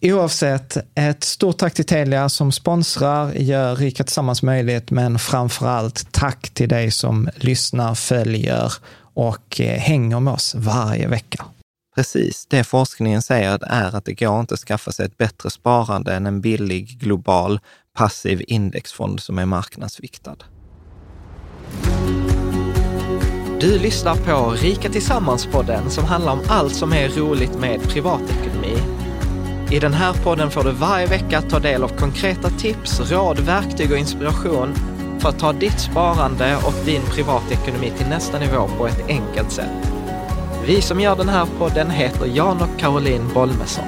Oavsett, ett stort tack till Telia som sponsrar, gör Rika Tillsammans möjligt, men framför allt tack till dig som lyssnar, följer och eh, hänger med oss varje vecka. Precis, det forskningen säger är att det går inte att skaffa sig ett bättre sparande än en billig global passiv indexfond som är marknadsviktad. Du lyssnar på Rika Tillsammans-podden som handlar om allt som är roligt med privatekonomi i den här podden får du varje vecka ta del av konkreta tips, råd, verktyg och inspiration för att ta ditt sparande och din privatekonomi till nästa nivå på ett enkelt sätt. Vi som gör den här podden heter Jan och Caroline Bolmesson.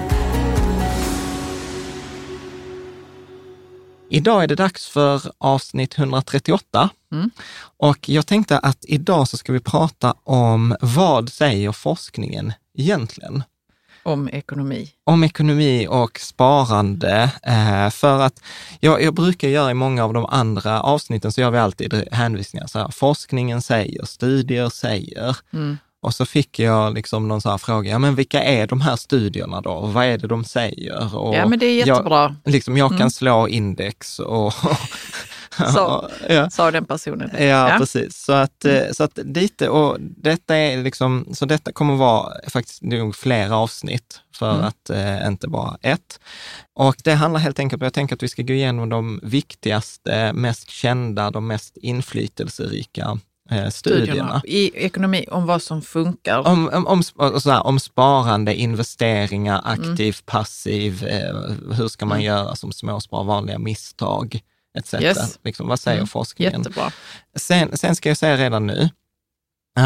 Idag är det dags för avsnitt 138 mm. och jag tänkte att idag så ska vi prata om vad säger forskningen egentligen? Om ekonomi. Om ekonomi och sparande. Eh, för att jag, jag, brukar göra i många av de andra avsnitten så gör vi alltid hänvisningar. Så här, forskningen säger, studier säger. Mm. Och så fick jag liksom någon så här fråga, ja men vilka är de här studierna då? Vad är det de säger? Och ja men det är jättebra. Jag, liksom, jag kan mm. slå index och Sa, ja. sa den personen. Ja, ja, precis. Så att, mm. så att lite, och detta är liksom, så detta kommer vara faktiskt nog flera avsnitt för mm. att eh, inte bara ett. Och det handlar helt enkelt om, jag tänker att vi ska gå igenom de viktigaste, mest kända, de mest inflytelserika eh, studierna. studierna. I ekonomi, om vad som funkar? Om, om, om, här, om sparande, investeringar, aktiv, mm. passiv, eh, hur ska man mm. göra som småspar, vanliga misstag etc. Yes. Liksom, vad säger mm. forskningen? Jättebra. Sen, sen ska jag säga redan nu,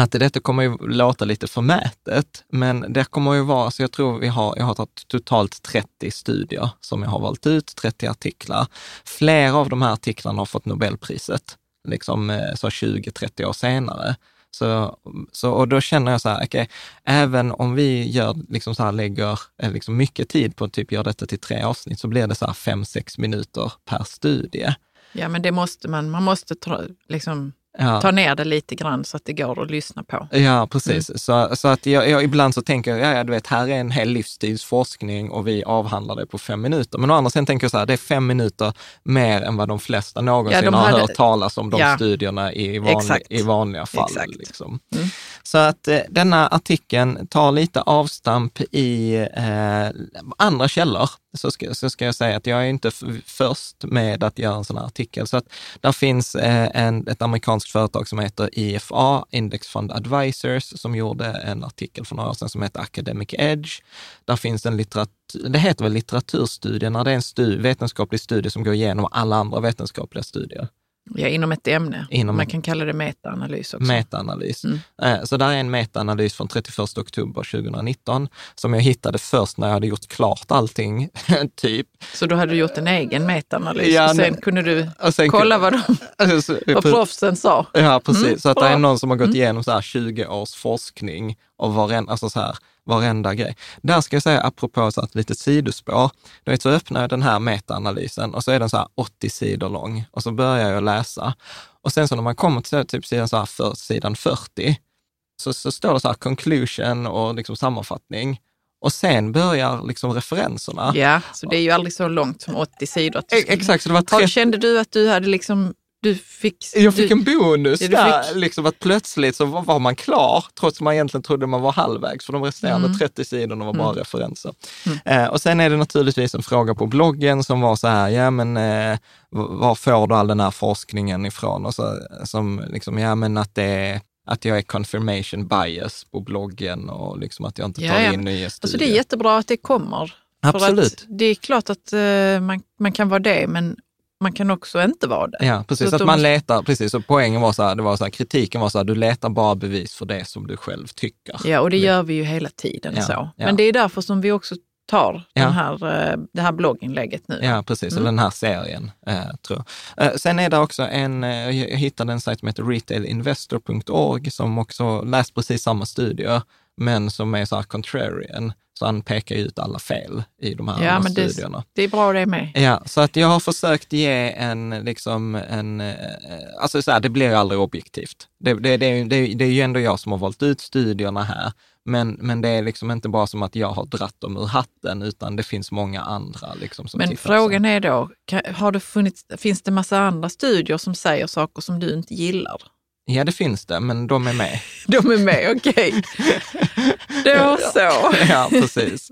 att detta kommer ju låta lite förmätet, men det kommer ju vara, så jag tror vi har, jag har tagit totalt 30 studier som jag har valt ut, 30 artiklar. Flera av de här artiklarna har fått Nobelpriset, liksom eh, så 20-30 år senare. Så, så, och då känner jag så här, okay, även om vi gör, liksom så här, lägger eh, liksom mycket tid på att typ göra detta till tre avsnitt, så blir det så här fem, sex minuter per studie. Ja, men det måste man, man måste ta, liksom ja. ta ner det lite grann så att det går att lyssna på. Ja, precis. Mm. Så, så att jag, jag, ibland så tänker jag, ja, du vet, här är en hel livstidsforskning och vi avhandlar det på fem minuter. Men å andra sidan tänker jag så här, det är fem minuter mer än vad de flesta någonsin ja, de hade... har hört talas om de ja. studierna i, vanlig, i vanliga fall. Liksom. Mm. Så att eh, denna artikeln tar lite avstamp i eh, andra källor. Så ska, så ska jag säga att jag är inte först med att göra en sån här artikel. Så att där finns eh, en, ett amerikanskt företag som heter IFA, Index Fund Advisors, som gjorde en artikel för några år sedan som heter Academic Edge. Där finns en litteratur, det heter väl litteraturstudie, det är en stu, vetenskaplig studie som går igenom alla andra vetenskapliga studier. Ja, inom ett ämne. Inom Man kan kalla det metaanalys också. Metaanalys. Mm. Eh, så där är en metaanalys från 31 oktober 2019 som jag hittade först när jag hade gjort klart allting, typ. Så då hade du gjort en egen metaanalys ja, och sen kunde du sen kolla vad, de, alltså, vad proffsen sa? Ja, precis. Mm, så att det är någon som har gått mm. igenom så här 20 års forskning och varenda, alltså så här, varenda grej. Där ska jag säga, apropå så ett litet sidospår, du vet, så öppnar jag den här metaanalysen och så är den så här 80 sidor lång och så börjar jag läsa. Och sen så när man kommer till typ sidan, så här för, sidan 40, så, så står det så här conclusion och liksom sammanfattning. Och sen börjar liksom referenserna. Ja, så det är ju aldrig så långt som 80 sidor. Exakt. Så det var 30... Kände du att du hade liksom du fick, jag fick du, en bonus där, fick... liksom att plötsligt så var man klar, trots att man egentligen trodde man var halvvägs, för de resterande mm. 30 sidorna var bara mm. referenser. Mm. Eh, och sen är det naturligtvis en fråga på bloggen som var så här, ja men eh, var får du all den här forskningen ifrån? Och så, som liksom, ja men att det är att jag är confirmation bias på bloggen och liksom att jag inte tar ja, ja. in nya studier. Alltså det är jättebra att det kommer. Absolut. det är klart att uh, man, man kan vara det, men man kan också inte vara det. Ja, precis. Så att, att man letar, precis. Så poängen var så här, det var så här, kritiken var så här, du letar bara bevis för det som du själv tycker. Ja, och det gör vi ju hela tiden. Ja, så. Ja. Men det är därför som vi också tar ja. den här, eh, det här blogginlägget nu. Ja, precis. Mm. den här serien, eh, tror jag. Eh, sen är det också en, eh, jag hittade en sajt som heter retailinvestor.org som också läst precis samma studier, men som är så här contrarian. Så han pekar ut alla fel i de här ja, men studierna. Det, är bra det med. Ja, så att jag har försökt ge en, liksom en, eh, alltså så här, det blir ju aldrig objektivt. Det, det, det, det, det är ju ändå jag som har valt ut studierna här, men, men det är liksom inte bara som att jag har dratt dem ur hatten, utan det finns många andra. Liksom, som men frågan är då, har det funnits, finns det massa andra studier som säger saker som du inte gillar? Ja, det finns det, men de är med. De är med, okej. Okay. Då så. Ja, precis.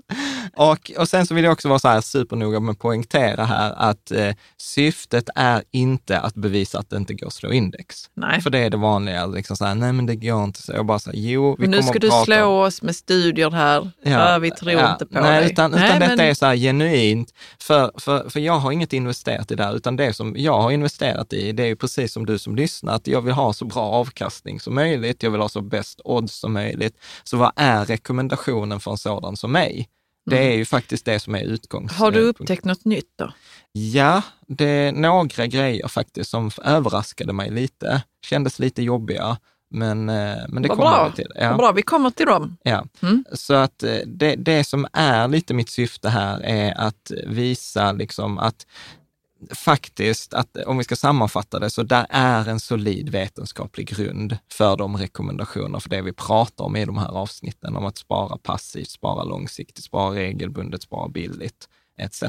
Och, och sen så vill jag också vara så här supernoga med att poängtera här att eh, syftet är inte att bevisa att det inte går att slå index. Nej. För det är det vanliga, liksom så här, nej men det går inte så. Jag bara så här, jo, vi men nu ska du prata. slå oss med studier här. Ja, vi tror ja, inte på nej, dig. Utan, nej, utan men... detta är så här genuint, för, för, för jag har inget investerat i det här, utan det som jag har investerat i, det är ju precis som du som lyssnar, att jag vill ha så bra avkastning som möjligt, jag vill ha så bäst odds som möjligt. Så vad är rekommendationen för en sådan som mig? Det mm. är ju faktiskt det som är utgångspunkten. Har du upptäckt något nytt då? Ja, det är några grejer faktiskt som överraskade mig lite. Kändes lite jobbiga, men, eh, men det Vad kommer bra. vi till. Ja. Vad bra, vi kommer till dem. Ja, mm. så att eh, det, det som är lite mitt syfte här är att visa liksom att faktiskt, att om vi ska sammanfatta det, så där är en solid vetenskaplig grund för de rekommendationer för det vi pratar om i de här avsnitten, om att spara passivt, spara långsiktigt, spara regelbundet, spara billigt, etc.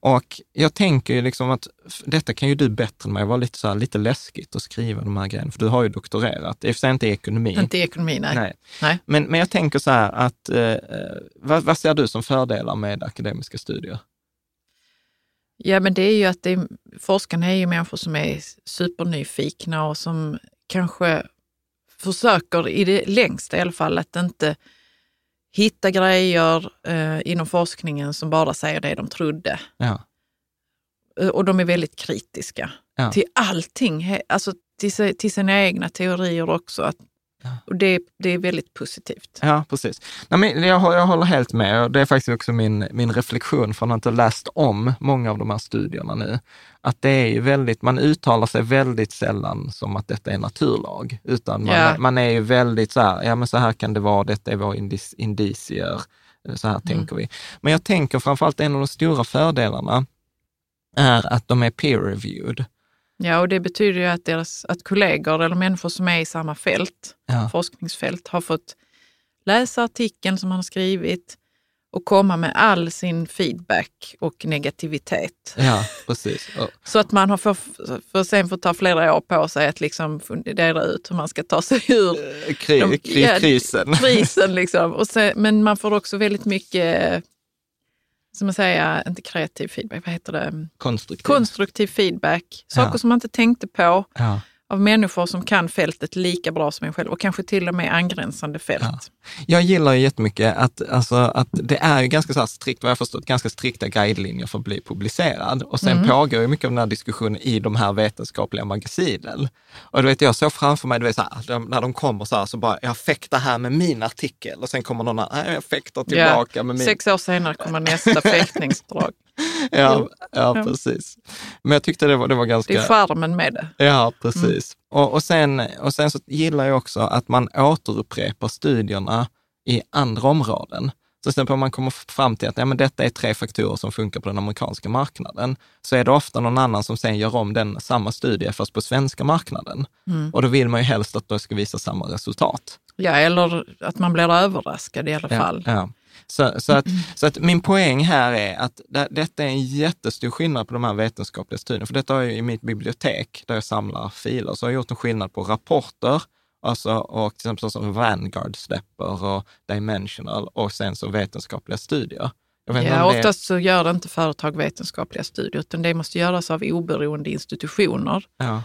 Och jag tänker ju liksom att detta kan ju du bättre än mig, vara lite, så här, lite läskigt att skriva de här grejerna, för du har ju doktorerat, i och för sig inte i ekonomi. Inte i ekonomi, nej. nej. nej. Men, men jag tänker så här att, eh, eh vad, vad ser du som fördelar med akademiska studier? Ja, men det är ju att det, forskarna är ju människor som är supernyfikna och som kanske försöker i det längsta i alla fall att inte hitta grejer eh, inom forskningen som bara säger det de trodde. Ja. Eh, och de är väldigt kritiska ja. till allting, alltså till, till sina egna teorier också. Att och det, det är väldigt positivt. Ja, precis. Nej, men jag, jag håller helt med. Det är faktiskt också min, min reflektion från att ha läst om många av de här studierna nu. Att det är ju väldigt, man uttalar sig väldigt sällan som att detta är naturlag, utan man, ja. man är ju väldigt så här, ja men så här kan det vara, detta är våra indicier, så här mm. tänker vi. Men jag tänker framförallt en av de stora fördelarna är att de är peer-reviewed. Ja, och det betyder ju att, deras, att kollegor eller människor som är i samma fält, Ja. forskningsfält, har fått läsa artikeln som han har skrivit och komma med all sin feedback och negativitet. Ja, precis. Och, Så att man har för, för sen får ta flera år på sig att liksom fundera ut hur man ska ta sig ur kri, De- kri, ja, krisen. krisen. Liksom. Sen, men man får också väldigt mycket, som man säger, inte kreativ feedback, vad heter det? Konstruktiv. Konstruktiv feedback. Saker Ja. som man inte tänkte på ja. Av människor som kan fältet lika bra som en själv och kanske till och med angränsande fält. Ja. Jag gillar ju jättemycket att, alltså, att det är ju ganska så strikt, vad jag förstått, ganska strikta guidelinjer för att bli publicerad. Och sen Mm. pågår ju mycket av den här diskussionen i de här vetenskapliga magasinen. Och du vet, jag såg framför mig, du vet, så här, de, när de kommer så här, så bara, jag fäktar här med min artikel. Och sen kommer någon annan, "Nej, jag fäktar tillbaka med min. Sex år senare kommer nästa fäktningsdrag. Ja, ja, precis. Men jag tyckte det var, det var ganska... Det är charmen med det. Ja, precis. Och, och, sen, och sen så gillar jag också att man återupprepar studierna i andra områden. Så till exempel om man kommer fram till att ja, men detta är tre faktorer som funkar på den amerikanska marknaden, så är det ofta någon annan som sen gör om den samma studie fast på svenska marknaden. Och då vill man ju helst att det ska visa samma resultat. Ja, eller att man blir överraskad i alla Ja, fall. Ja. Så, så, att, så att min poäng här är att det, detta är en jättestor skillnad på de här vetenskapliga studierna. För detta har jag i mitt bibliotek där jag samlar filer, så har jag gjort en skillnad på rapporter, alltså, och till exempel som Vanguard släpper och Dimensional och sen så vetenskapliga studier. Ja, det- oftast så gör inte företag vetenskapliga studier, utan det måste göras av oberoende institutioner, Ja,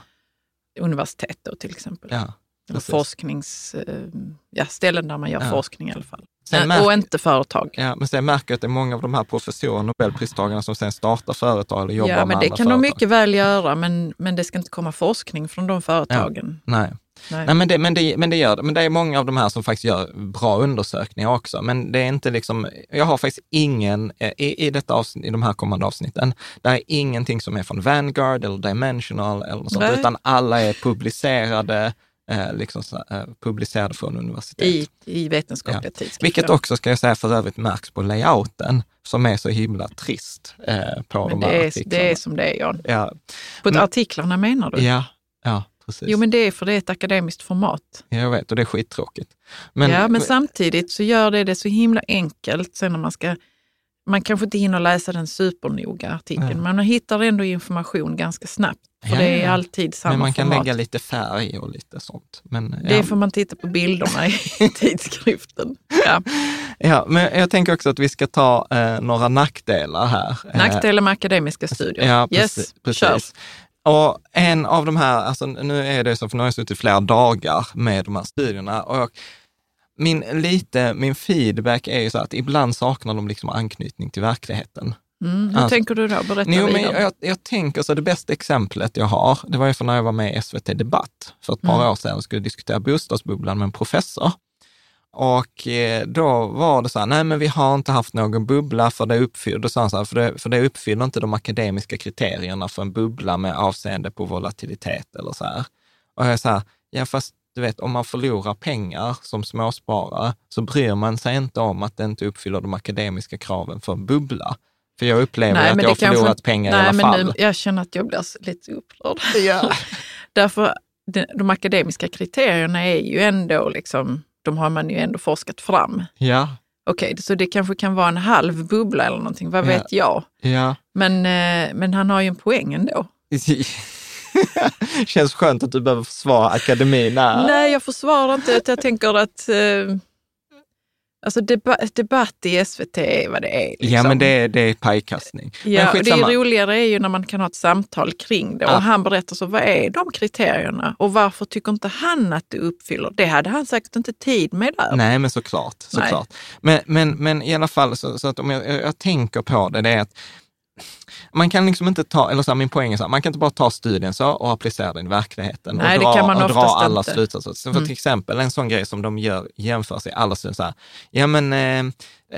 universitet då till exempel. ja, Eller forsknings... eh, Ja, ställen där man gör Ja. forskning i alla fall. Sen Eh, märker- Och inte företag. Ja, men sen märker jag att det är många av de här professorerna, Nobelpristagarna, som sen startar företag eller jobbar Ja, med men det andra kan företag. de mycket väl göra, men, men det ska inte komma forskning från de företagen. Nej. Nej. Nej, men det, men, det, men det gör det. Men det är många av de här som faktiskt gör bra undersökningar också. Men det är inte liksom, jag har faktiskt ingen, eh, i, i, detta avsnitt, i de här kommande avsnitten, det är ingenting som är från Vanguard eller Dimensional eller något sånt, Nej. utan alla är publicerade, eh, liksom så, eh, från universitet. I, I vetenskapliga tidskrifter. Vilket också, ska jag säga, för övrigt märks på layouten, som är så himla trist eh, på Men de här det är, artiklarna. det är som det är, Jan. Ja, På Men- artiklarna menar du? ja, ja, precis. Jo, men det är för det är ett akademiskt format. Jag vet, och det är skittråkigt. ja, men samtidigt så gör det det så himla enkelt sen när man ska... Man kanske inte hinner läsa den supernoga artikeln, Nej. men man hittar ändå information ganska snabbt. För Ja, det är alltid samma Men man kan format. lägga lite färg och lite sånt. Men, Det ja. får man titta på bilderna i tidskriften. Ja. ja, men jag tänker också att vi ska ta eh, några nackdelar här. Eh, Nackdelar med akademiska studier. Ja, yes, precis. kör. Och en av de här, alltså nu är det så, för nu har jag suttit flera dagar med de här studierna och jag, min, lite, min feedback är ju så att ibland saknar de liksom anknytning till verkligheten. Mm, hur Alltså- tänker du då? Berätta Jo, men jag, jag tänker så, det bästa exemplet jag har, det var ju för när jag var med i SVT Debatt för ett par Mm. år sedan och skulle diskutera bostadsbubblan med en professor. Och eh, då var det så här, nej men vi har inte haft någon bubbla för det uppfyller, så här, för det, för det uppfyller inte de akademiska kriterierna för en bubbla med avseende på volatilitet eller så här. Och jag är så här, ja fast du vet, om man förlorar pengar som småsparare så bryr man sig inte om att det inte uppfyller de akademiska kraven för en bubbla. För jag upplever Nej, att jag har kanske förlorat inte- pengar Nej, i alla men fall. Nu, jag känner att jag blir lite upprörd. Ja. Därför, de, de akademiska kriterierna är ju ändå, liksom, de har man ju ändå forskat fram. Ja, Okej, så det kanske kan vara en halv bubbla eller någonting, vad Ja. vet jag? ja. Men, eh, men han har ju en poäng ändå. Känns skönt att du behöver försvara akademin här. Nej, jag försvarar inte. Jag tänker att eh, alltså deba debatt i SVT är vad det är. Liksom. Ja, men det är, det är pajkastning. Ja, men det är roligare är ju när man kan ha ett samtal kring det. Ja. Och han berättar så, vad är de kriterierna? Och varför tycker inte han att det uppfyller? Det hade han säkert inte tid med där. Nej, men såklart. såklart. Men, men, men i alla fall, så, så att om jag, jag, jag tänker på det, det är att man kan liksom inte ta, eller så här, min poäng är så här, man kan inte bara ta studien så och applicera den i verkligheten Nej, och det dra, kan man och dra alla inte. slutsatser. Så för Mm. till exempel en sån grej som de gör, jämför sig alla studier så här, ja men eh,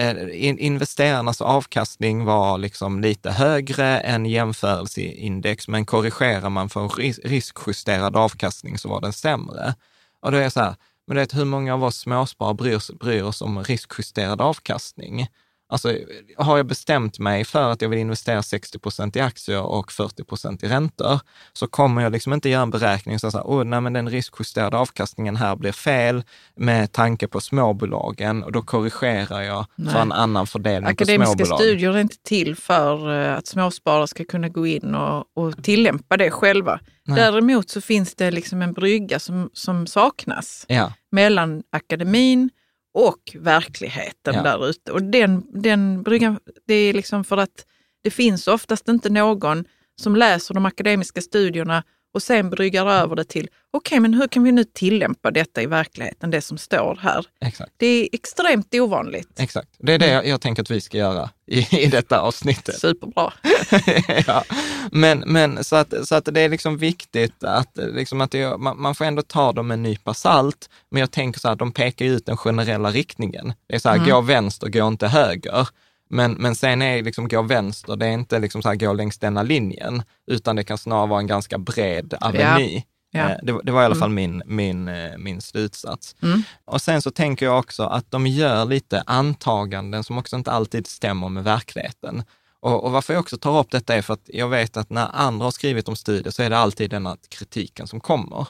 eh, in- investerarnas avkastning var liksom lite högre än jämförelseindex, men korrigerar man för ris- riskjusterad avkastning så var den sämre. Och då är jag så här, men du vet hur många av oss småsparare bryr, bryr oss om riskjusterad avkastning? Alltså har jag bestämt mig för att jag vill investera 60 procent i aktier och 40 procent i räntor, så kommer jag liksom inte göra en beräkning som säger, oh, nej men den riskjusterade avkastningen här blir fel med tanke på småbolagen och då korrigerar jag Nej. för en annan fördelning Akademiska på småbolag. studier är inte till för eh, att småsparare ska kunna gå in och, och tillämpa det själva. Däremot så finns det liksom en brygga som, som saknas Ja, mellan akademin och verkligheten Ja. där ute. Och den, den bryggan, det är liksom för att det finns oftast inte någon som läser de akademiska studierna och sen bryggar över det till, okej men hur kan vi nu tillämpa detta i verkligheten, det som står här? exakt. Det är extremt ovanligt. Exakt. Det är det jag, jag tänker att vi ska göra i, i detta avsnittet. Superbra. ja. Men, men så, att, så att det är liksom viktigt att, liksom att det, man, man får ändå ta dem med en nypa salt. Men jag tänker så här, de pekar ut den generella riktningen. Det är så här, gå vänster, gå inte höger. Men, men sen är liksom gå vänster, det är inte liksom så här, gå längs denna linjen, utan det kan snarare vara en ganska bred aveny. Ja. Eh, Det, det var i alla fall min, min, eh, min slutsats. Mm. Och sen så tänker jag också att de gör lite antaganden som också inte alltid stämmer med verkligheten. Och, och varför jag också tar upp detta är för att jag vet att när andra har skrivit om studier så är det alltid den här kritiken som kommer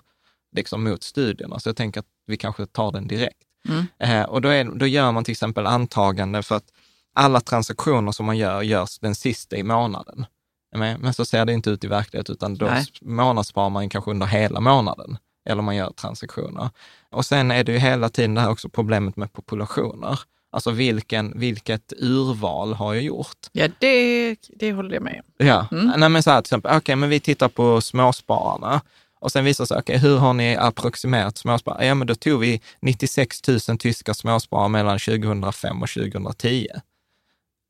liksom mot studierna. Så jag tänker att vi kanske tar den direkt. Mm. Eh, och då, är, då gör man till exempel antagande för att alla transaktioner som man gör görs den sista i månaden. Men så ser det inte ut i verkligheten, utan då Nej. månadssparar man kanske under hela månaden. Eller man gör transaktioner. Och sen är det ju hela tiden det här också problemet med populationer. Alltså vilken, vilket urval har jag gjort? Ja, det, det håller jag med om. Ja, nej men så här till exempel, okej, men vi tittar på småspararna. Och sen visar det sig, okej, hur har ni approximerat småsparare? Ja, men då tog vi 96 000 tyska småsparare mellan 2005 och 2010.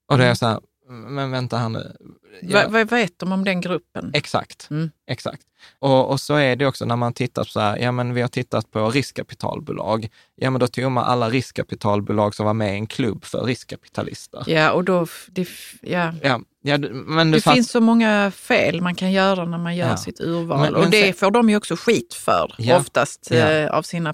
Och då är jag så här, men vänta här nu. Ja, Vad, vet de om den gruppen? Exakt, Mm. exakt. Och, och så är det också när man tittar på så här, ja men vi har tittat på riskkapitalbolag. Ja men då tog man alla riskkapitalbolag som var med i en klubb för riskkapitalister. Ja, och då, det, ja. Ja, ja men du det fatt- finns så många fel man kan göra när man gör Ja. sitt urval. Men- och men det sen- får de ju också skit för, Ja. oftast Ja. eh, av sina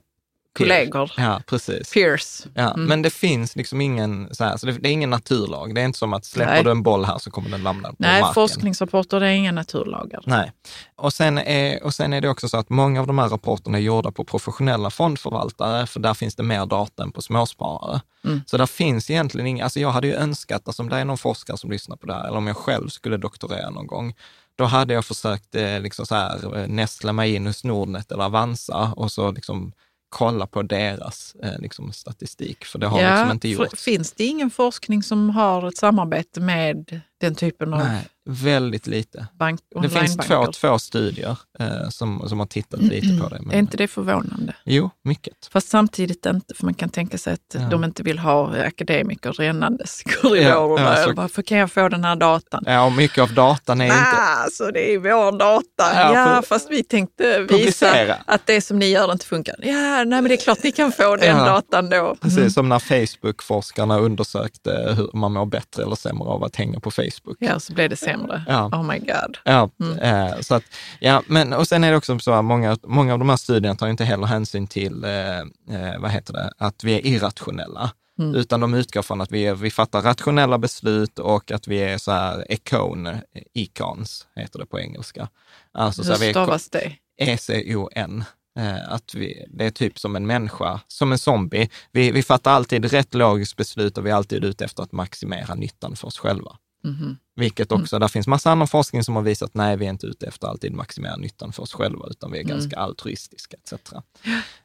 kollegor. Ja, precis. Peers. Ja, Mm. Men det finns liksom ingen, så här, så det, det är ingen naturlag. Det är inte som att släpper Nej. du en boll här så kommer den landa på Nej, marken. forskningsrapporter det är inga naturlagar. Nej. Och sen, är, och sen är det också så att många av de här rapporterna är gjorda på professionella fondförvaltare, för där finns det mer data än på småsparare. Mm. Så där finns egentligen inga, alltså jag hade ju önskat, alltså om det är någon forskare som lyssnar på det här, eller om jag själv skulle doktorera någon gång, då hade jag försökt eh, liksom så här, eh, nästla mig in hos Nordnet eller Avanza och så liksom kolla på deras eh, liksom statistik, för det har liksom inte gjorts. Finns det ingen forskning som har ett samarbete med den typen av Nej, väldigt lite. bank, Det finns två, två studier eh, som, som har tittat lite på det. men- Är inte det förvånande? Jo, mycket. Fast samtidigt inte, för man kan tänka sig att Ja. de inte vill ha akademiker rännandes i korridorerna. Ja, ja, så- Varför kan jag få den här datan? Ja, och mycket av datan är inte... Ah, så det är vår data. Ja, Ja, för- fast vi tänkte Publicera. visa att det som ni gör inte funkar. Ja, nej, men det är klart ni kan få den datan då. Precis som när Facebook-forskarna undersökte hur man mår bättre eller sämre av att hänga på Facebook. Ja, så blev det sämre. Ja. Oh my god. Ja, Mm. eh, så att, ja, men och sen är det också så att många, många av de här studierna tar inte heller hänsyn till, eh, eh, vad heter det, att vi är irrationella. Mm. Utan de utgår från att vi, är, vi fattar rationella beslut och att vi är så här econ, econs heter det på engelska. Alltså så Hur här, vi är stavas det? ECON. Eh, att vi, det är typ som en människa, som en zombie. Vi, vi fattar alltid rätt logiskt beslut och vi är alltid ute efter att maximera nyttan för oss själva. Mhm. Vilket också, där finns massa annan forskning som har visat, nej, vi är inte ute efter alltid maximera nyttan för oss själva, utan vi är ganska altruistiska etc.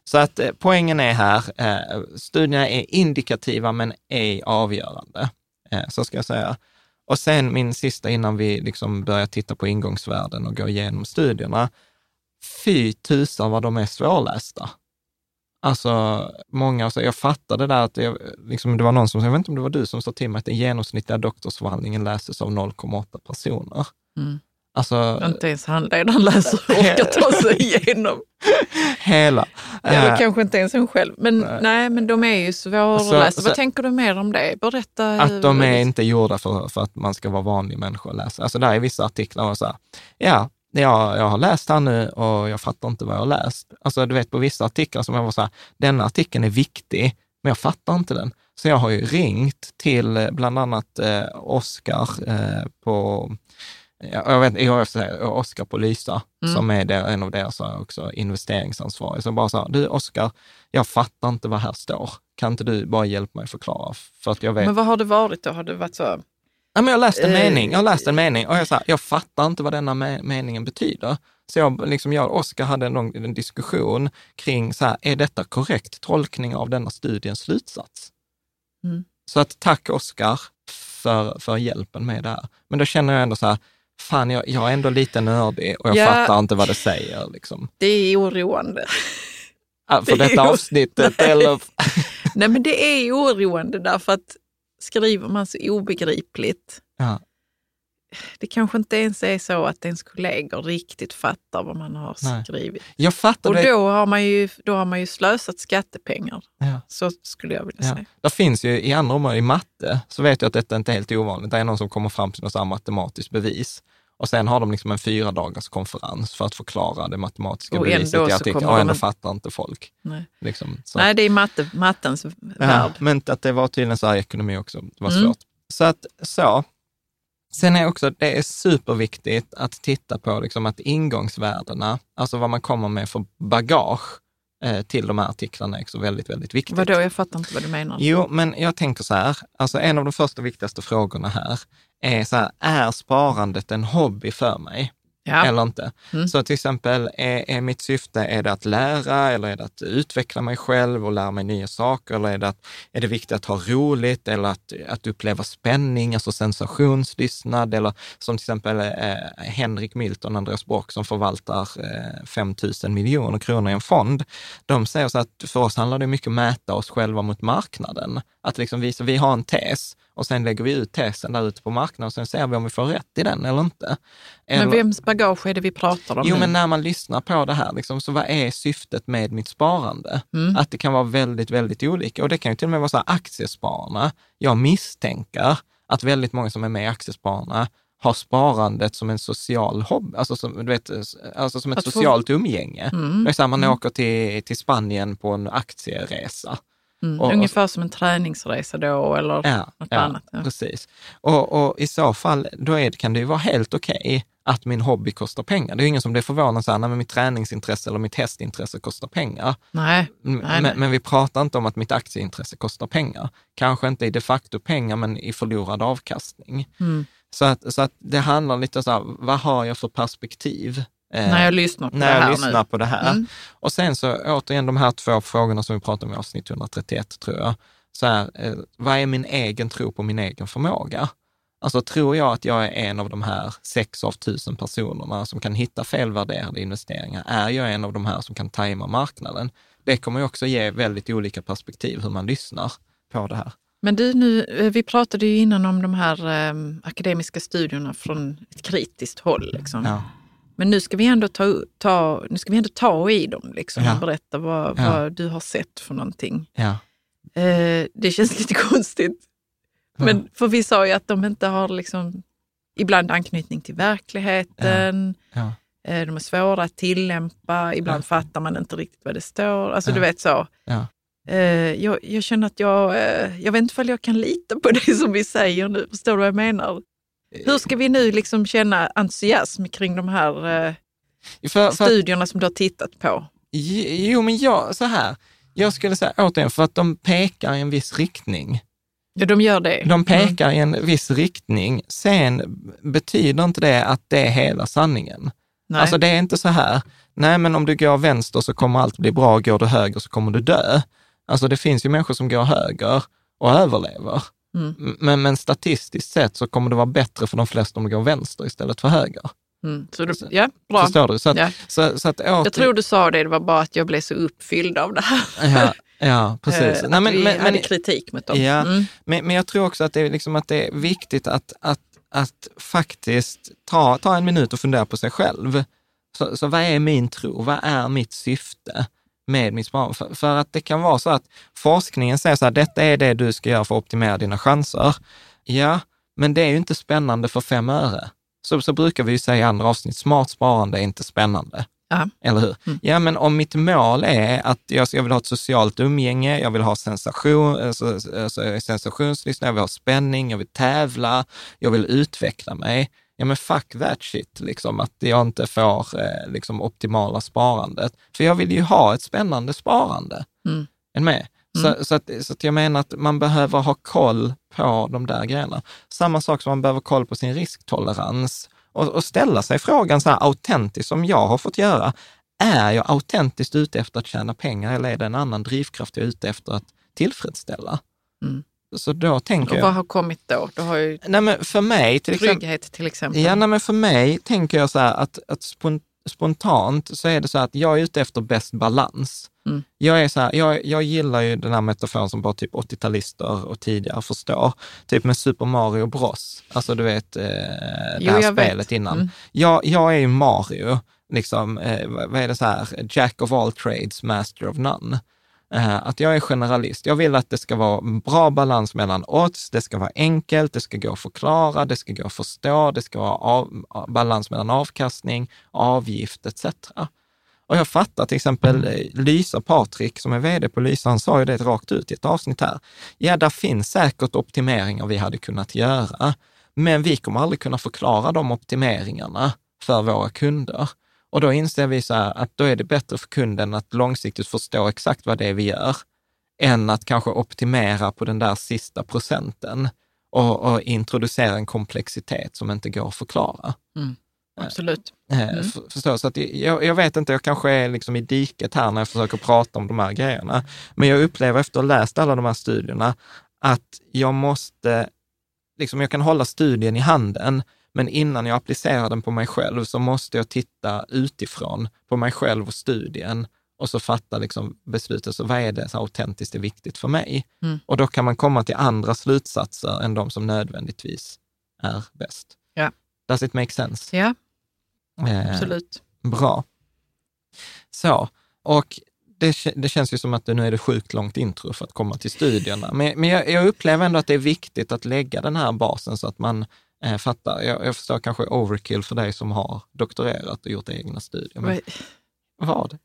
Så att eh, poängen är här, eh, studierna är indikativa men ej avgörande. Eh, så ska jag säga. Och sen min sista innan vi liksom börjar titta på ingångsvärden och gå igenom studierna. Fy tusan vad de är svårlästa. Alltså, många, alltså jag fattade där att det, liksom, det var någon som, jag vet inte om det var du som sa till mig att den genomsnittliga doktorsavhandlingen läses av 0,8 personer. Mm. Alltså, Inte ens handledaren läser och orkar ta sig igenom. hela. Eller Eh, kanske inte ens en själv. Men nej, men de är ju svårlästa. Så- Vad så- tänker du mer om det? Berätta. Att de är inte gjorda för, för att man ska vara vanlig människa och läsa. Alltså där är vissa artiklar och så här, ja, jag, jag har läst här nu och jag fattar inte vad jag har läst. Alltså du vet på vissa artiklar som jag var så här, denna artikeln är viktig, men jag fattar inte den. Så jag har ju ringt till eh, bland annat eh, Oskar eh, på jag vet, jag säga, Oskar på Lysa, mm. som är där, en av deras också investeringsansvariga, som bara sa, du Oskar, jag fattar inte vad här står. Kan inte du bara hjälpa mig förklara? För att jag vet. Men vad har det varit då? Har det varit så? Ja, men jag har läst en eh. mening, jag har läst en mening och jag, sa, jag fattar inte vad denna meningen betyder. Så jag, liksom jag och Oskar hade en, en diskussion kring, så här, är detta korrekt tolkning av denna studiens slutsats? Mm. Så att tack Oskar för, för hjälpen med det här. Men då känner jag ändå så här, fan jag, jag är ändå lite nördig och jag ja, fattar inte vad det säger. Liksom. Det är oroande. Ja, för det detta avsnittet eller? Nej men det är oroande därför att skriver man så obegripligt, ja. det kanske inte ens är så att ens kollegor riktigt fattar vad man har Nej. skrivit. Jag fattar och det. då har, man ju, då har man ju slösat skattepengar. Ja. Så skulle jag vilja ja. säga. Det finns ju i andra områden, i matte, så vet jag att detta inte är helt ovanligt. Det är någon som kommer fram till något matematiskt bevis. Och sen har de liksom en fyra dagars konferens för att förklara det matematiska och beviset i artikeln. Och ändå fattar inte folk. Nej, liksom, Nej det är matte, mattens ja, värld. Men att det var tydligen så här ekonomi också, det var mm. svårt. Så att så. Sen är också, det är superviktigt att titta på liksom att ingångsvärdena, alltså vad man kommer med för bagage, till de här artiklarna är också väldigt, väldigt viktigt. Vadå, jag fattar inte vad du menar. Jo, men jag tänker så här, alltså en av de första viktigaste frågorna här är så här, är sparandet en hobby för mig? Ja. eller inte. Mm. Så till exempel, är, är mitt syfte, är det att lära eller är det att utveckla mig själv och lära mig nya saker? Eller är det, att, är det viktigt att ha roligt eller att, att uppleva spänning, alltså sensationslystnad? Eller som till exempel eh, Henrik Milton och Andreas Brock som förvaltar eh, 5 000 miljoner kronor i en fond. De säger så att för oss handlar det mycket om att mäta oss själva mot marknaden. Att liksom visa, vi har en tes och sen lägger vi ut tesen där ute på marknaden och sen ser vi om vi får rätt i den eller inte. Eller, men vems bagage är det vi pratar om Jo, nu? men när man lyssnar på det här, liksom, så vad är syftet med mitt sparande? Mm. Att det kan vara väldigt, väldigt olika. Och det kan ju till och med vara så här aktiespararna. Jag misstänker att väldigt många som är med i aktiespararna har sparandet som en social hobby, alltså som, du vet, alltså som ett att socialt få... umgänge. Mm. Det är så här, man mm. åker till, till Spanien på en aktieresa. Mm, och, ungefär som en träningsresa då eller ja, något ja, annat. Ja. Precis. Och, och, i så fall, då är, kan det ju vara helt okej okay att min hobby kostar pengar. Det är ju ingen som blir förvånad så här, när mitt träningsintresse eller mitt hästintresse kostar pengar. Nej, nej, men, nej. men, vi pratar inte om att mitt aktieintresse kostar pengar. Kanske inte i de facto pengar, men i förlorad avkastning. Mm. Så, att, så att det handlar lite så här, vad har jag för perspektiv? Eh, när jag lyssnar på när det här jag lyssnar nu. på det här. Mm. Och sen så återigen de här två frågorna som vi pratade om i avsnitt 131, tror jag. Så här, eh, vad är min egen tro på min egen förmåga? Alltså tror jag att jag är en av de här sex av tusen personerna som kan hitta felvärderade investeringar? Är jag en av de här som kan tajma marknaden? Det kommer ju också ge väldigt olika perspektiv hur man lyssnar på det här. Men du, nu, eh, vi pratade ju innan om de här eh, akademiska studierna från ett kritiskt håll. Liksom. Ja. Men nu ska vi ändå ta, ta, nu ska vi ändå ta i dem liksom, ja. och berätta vad, ja. vad, du har sett för någonting. Ja. Eh, det känns lite konstigt. Men för vi sa ju att de inte har liksom, ibland anknytning till verkligheten. Eh, de är svåra att tillämpa, ibland fattar man inte riktigt vad det står. Alltså du vet så. Eh, jag, jag, känner att jag, eh, jag vet inte om jag kan lita på det som vi säger nu. Förstår du vad jag menar? Hur ska vi nu liksom känna entusiasm kring de här eh, för, för studierna att, som du har tittat på? Jo, men jag, så här, jag skulle säga återigen, för att de pekar i en viss riktning. Ja, de gör det. De pekar mm. i en viss riktning. Sen betyder inte det att det är hela sanningen. Nej. Alltså det är inte så här, nej men om du går vänster så kommer allt bli bra, går du höger så kommer du dö. Alltså det finns ju människor som går höger och överlever. Mm. Men, men statistiskt sett så kommer det vara bättre för de flesta om det går vänster istället för höger. Mm. Så du, ja, bra. Förstår du? Så att, ja. så, så att åter... Jag tror du sa det, det var bara att jag blev så uppfylld av det här. Ja, ja precis. Eh, Nej, men, vi men, hade kritik mot dem. Ja, mm. men, men jag tror också att det är, liksom att det är viktigt att, att, att faktiskt ta, ta en minut och fundera på sig själv. Så, så vad är min tro? Vad är mitt syfte? Med sparande. För, för, att det kan vara så att forskningen säger så här, detta är det du ska göra för att optimera dina chanser. Ja, men det är ju inte spännande för fem öre. Så, så brukar vi ju säga i andra avsnitt, smart sparande är inte spännande. Eller hur? Ja, men om mitt mål är att jag, jag vill ha ett socialt umgänge, jag vill ha sensation, alltså, alltså, sensationslyssna, jag vill ha spänning, jag vill tävla, jag vill utveckla mig. Ja, men fuck that shit, liksom, att jag inte får eh, liksom, optimala sparandet. För jag vill ju ha ett spännande sparande. Mm. Är ni med? Så, så, att, så att jag menar att man behöver ha koll på de där grejerna. Samma sak som man behöver koll på sin risktolerans och, och ställa sig frågan så här autentiskt som jag har fått göra. Är jag autentiskt ute efter att tjäna pengar eller är det en annan drivkraft jag är ute efter att tillfredsställa? Mm. Så då tänker Och jag... vad har kommit då? Du har ju Nej, men för mig till exempel... trygghet till exempel. Ja, nej, men för mig tänker jag så här att, att spon- spontant så är det så här att jag är ute efter bäst balans. Mm. Jag, är så här, jag, jag gillar ju den här metaforen som bara typ 80-talister och tidigare förstår. Typ med Super Mario Bros. Alltså du vet, eh, det Jo, här jag vet. spelet innan. Mm. Jag, jag är ju Mario, liksom, eh, vad är det så här, Jack of all trades, master of none. Eh, att jag är generalist. Jag vill att det ska vara en bra balans mellan odds, det ska vara enkelt, det ska gå att förklara, det ska gå att förstå, det ska vara av, balans mellan avkastning, avgift etc. Och jag fattar till exempel eh, Lysa Patrik som är vd på Lysa, han sa ju det rakt ut i ett avsnitt här. Ja, där finns säkert optimeringar vi hade kunnat göra, men vi kommer aldrig kunna förklara de optimeringarna för våra kunder. Och då inser vi så här att då är det bättre för kunden att långsiktigt förstå exakt vad det är vi gör, än att kanske optimera på den där sista procenten och, och introducera en komplexitet som inte går att förklara. Absolut. Eh, f- Förstår? Så att jag, jag vet inte, jag kanske är liksom i diket här när jag försöker prata om de här grejerna. Men jag upplever efter att ha läst alla de här studierna att jag måste, liksom jag kan hålla studien i handen, men innan jag applicerar den på mig själv så måste jag titta utifrån på mig själv och studien och så fatta liksom beslutet, så vad är det så autentiskt är viktigt för mig? Mm. Och då kan man komma till andra slutsatser än de som nödvändigtvis är bäst. Ja. Does it make sense? Ja, Eh, absolut. Bra. Så, och det, det känns ju som att nu är det sjukt långt intro för att komma till studierna. Men, men jag, jag upplever ändå att det är viktigt att lägga den här basen så att man eh, fattar. Jag, jag förstår kanske overkill för dig som har doktorerat och gjort egna studier. Men vad?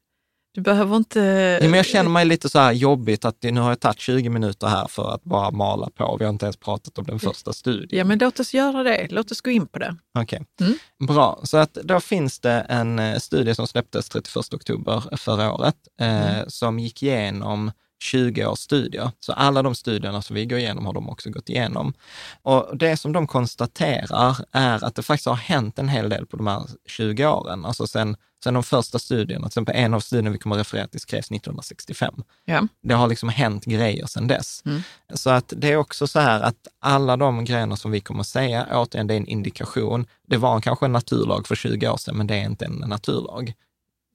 Du behöver inte... Ja, men jag känner mig lite så här jobbigt att nu har jag tagit 20 minuter här för att bara mala på. Vi har inte ens pratat om den första studien. Ja, men låt oss göra det. Låt oss gå in på det. Okej, Mm. bra. Så att då finns det en eh, studie som släpptes 31 oktober förra året eh, som gick igenom 20 års studier. Så alla de studierna som vi går igenom har de också gått igenom. Och det som de konstaterar är att det faktiskt har hänt en hel del på de här 20 åren. Alltså sen, sen de första studierna, till exempel en av studierna vi kommer att referera till skrevs 1965. Ja. Det har liksom hänt grejer sedan dess. Mm. Så att det är också så här att alla de grejerna som vi kommer att säga, återigen, det är en indikation. Det var kanske en naturlag för 20 år sedan, men det är inte en naturlag.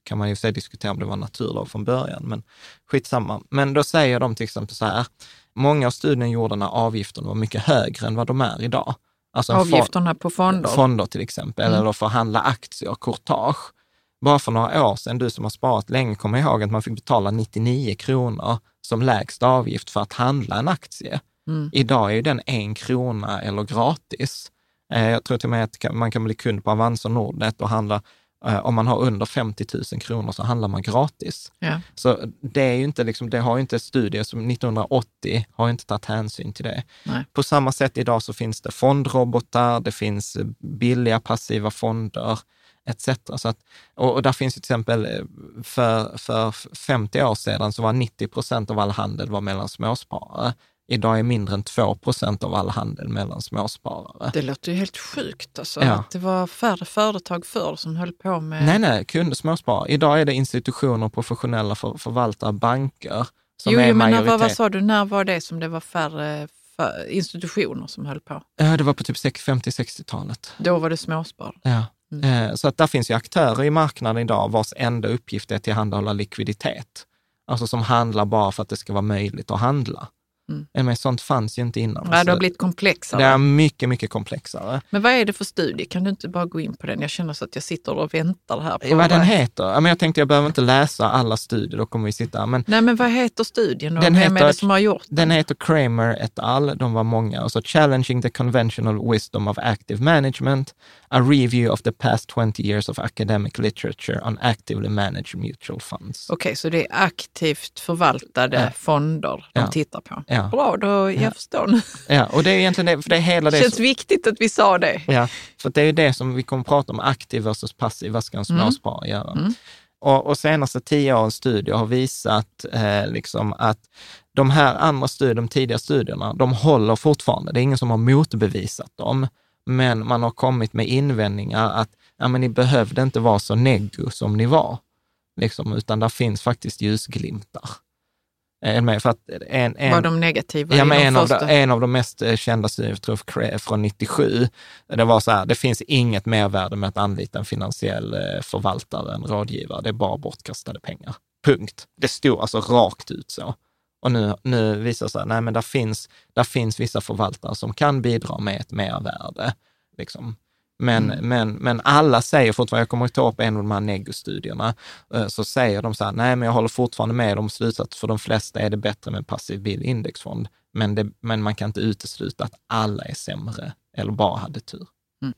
Kan man ju säga diskutera om det var naturlag från början, men skitsamma. Men då säger de till exempel så här, många av studierna gjorda när avgifterna var mycket högre än vad de är idag. Alltså fond- Avgifterna på fonder. fonder till exempel, Mm. eller förhandla aktier, courtage. Bara för några år sedan, du som har sparat länge kommer ihåg att man fick betala 99 kronor som lägsta avgift för att handla en aktie. Mm. Idag är ju den en krona eller gratis. Eh, Jag tror till och med att man kan bli kund på Avanza och Nordnet och handla, om man har under 50 000 kronor så handlar man gratis. Ja. Så det är ju inte liksom, det har ju inte studier som 1980 har inte tagit hänsyn till det. Nej. På samma sätt idag så finns det fondrobotar, det finns eh, billiga passiva fonder etc. Så att, och, och där finns till exempel, eh, för, för 50 år sedan så var 90 procent av all handel var mellan småsparare. Idag är mindre än 2 procent av all handel mellan småsparare. Det låter ju helt sjukt. Alltså, Ja. att Det var färre företag förr som höll på med... Nej, nej, kunder, småsparare. Idag är det institutioner, professionella för, förvaltare, banker som jo, är jo, men när, majoritet. vad, vad sa du, när var det som det var färre för, institutioner som höll på? Ja, det var på typ 50-60-talet. Då var det småspar. Ja. Mm. Eh, Så att där finns ju aktörer i marknaden idag vars enda uppgift är att tillhandahålla likviditet. Alltså som handlar bara för att det ska vara möjligt att handla. Mm. Men sånt fanns ju inte innan. Nej, det har blivit komplexare. Det är mycket, mycket komplexare. Men vad är det för studie? Kan du inte bara gå in på den? Jag känner så att jag sitter och väntar här. På vad, den heter? jag tänkte jag behöver inte läsa alla studier, då kommer vi sitta men Nej, men vad heter studien? Den Vem heter, är det som har gjort den? Den heter Kramer et al. De var många. Och så Challenging the conventional wisdom of active management, a review of the past 20 years of academic literature on actively managed mutual funds. Okej, okay, så det är aktivt förvaltade ja. fonder de ja. tittar på? Ja. Bra, då jag ja. förstår nu. Ja, och det är egentligen det, för det är hela det. känns som, viktigt att vi sa det. Ja, för det är det som vi kommer att prata om, aktiv versus passiv, vad ska en småsparare mm. göra? Mm. Och, och senaste tio årens studier har visat eh, liksom att de här andra studierna, de tidiga studierna, de håller fortfarande. Det är ingen som har motbevisat dem. Men man har kommit med invändningar att ja, men ni behövde inte vara så neggo som ni var, liksom, utan där finns faktiskt ljusglimtar. Med för att en, en, var de negativa? Ja, men en, av de, en av de mest eh, kända studierna, tror från 97, det var så här, det finns inget mervärde med att anlita en finansiell eh, förvaltare, en rådgivare. Det är bara bortkastade pengar. Punkt. Det stod alltså rakt ut så. Och nu, nu visar det sig, nej men där finns, där finns vissa förvaltare som kan bidra med ett mervärde. Liksom. Men, mm. men, men alla säger fortfarande, jag kommer att ta upp en av de här negostudierna, eh, så säger de så här, nej men jag håller fortfarande med om slutsats, för de flesta är det bättre med passiv bildindexfond. Men, det, men man kan inte utesluta att alla är sämre eller bara hade tur. Mm.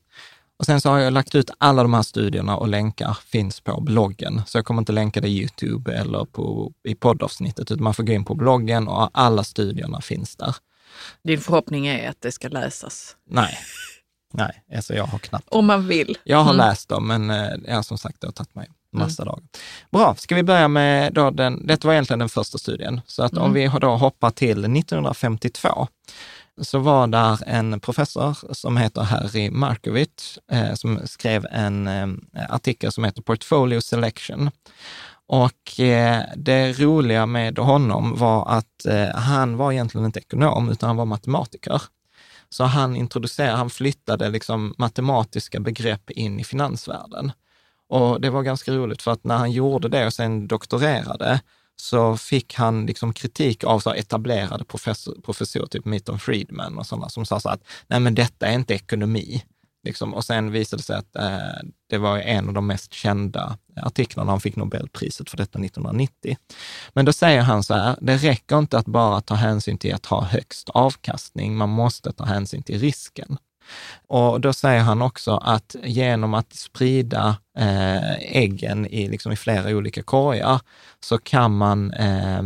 Och sen så har jag lagt ut alla de här studierna och länkar finns på bloggen. Så jag kommer inte länka det i YouTube eller på, i poddavsnittet, utan man får gå in på bloggen och alla studierna finns där. Din förhoppning är att det ska läsas? Nej, nej, alltså jag har knappt. Om man vill. Jag har mm. läst dem, men eh, ja, som sagt, det har tagit mig massa mm. dagar. Bra, ska vi börja med då den, detta var egentligen den första studien. Så att mm. om vi då hoppar till 1952 så var där en professor som heter Harry Markovic eh, som skrev en eh, artikel som heter Portfolio Selection. Och eh, det roliga med honom var att eh, han var egentligen inte ekonom, utan han var matematiker. Så han introducerade, han flyttade liksom matematiska begrepp in i finansvärlden. Och det var ganska roligt för att när han gjorde det och sen doktorerade, så fick han liksom kritik av så etablerade professor, professorer, typ Milton Friedman och sådana, som sa så att nej men detta är inte ekonomi. Liksom. Och sen visade det sig att eh, det var en av de mest kända artiklarna. Han fick Nobelpriset för detta 1990. Men då säger han så här, det räcker inte att bara ta hänsyn till att ha högst avkastning, man måste ta hänsyn till risken. Och då säger han också att genom att sprida eh, äggen i, liksom i flera olika korgar så kan man eh,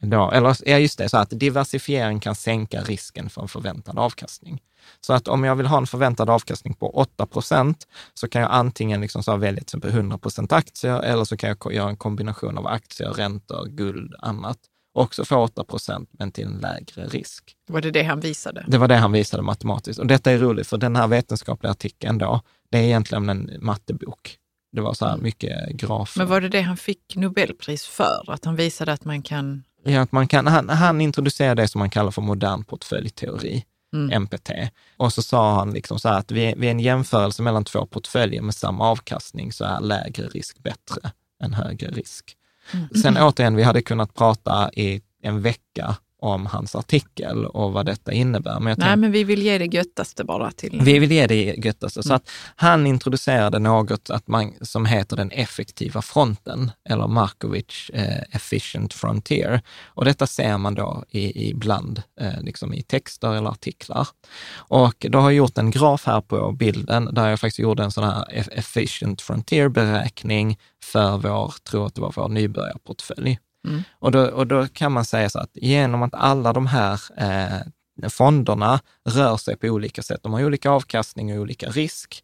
då, eller ja just det, så att diversifiering kan sänka risken för en förväntad avkastning. Så att om jag vill ha en förväntad avkastning på 8 procent så kan jag antingen liksom så välja till exempel 100 procent aktier eller så kan jag göra en kombination av aktier, räntor, guld, annat också få 8 procent, men till en lägre risk. Var det det han visade? Det var det han visade matematiskt. Och detta är roligt, för den här vetenskapliga artikeln då, det är egentligen en mattebok. Det var så här mm. mycket grafer. Men var det det han fick Nobelpris för? Att han visade att man kan... Att man kan, han, han introducerade det som man kallar för modern portföljteori. Mm. MPT. Och så sa han liksom så här att vid, vid en jämförelse mellan två portföljer med samma avkastning så är lägre risk bättre än högre risk. Mm. Sen återigen, vi hade kunnat prata i en vecka om hans artikel och vad detta innebär. Men Nej, tänkte, men vi vill ge det göttaste bara till... Vi vill ge det göttaste. Mm. Så att han introducerade något att man, som heter den effektiva fronten, eller Markovic eh, Efficient Frontier. Och detta ser man då i, ibland eh, liksom i texter eller artiklar. Och då har jag gjort en graf här på bilden där jag faktiskt gjorde en sån här Efficient Frontier-beräkning för vår, tror att det var vår nybörjarportfölj. Mm. Och, då, och då kan man säga så att genom att alla de här eh, fonderna rör sig på olika sätt, de har olika avkastning och olika risk.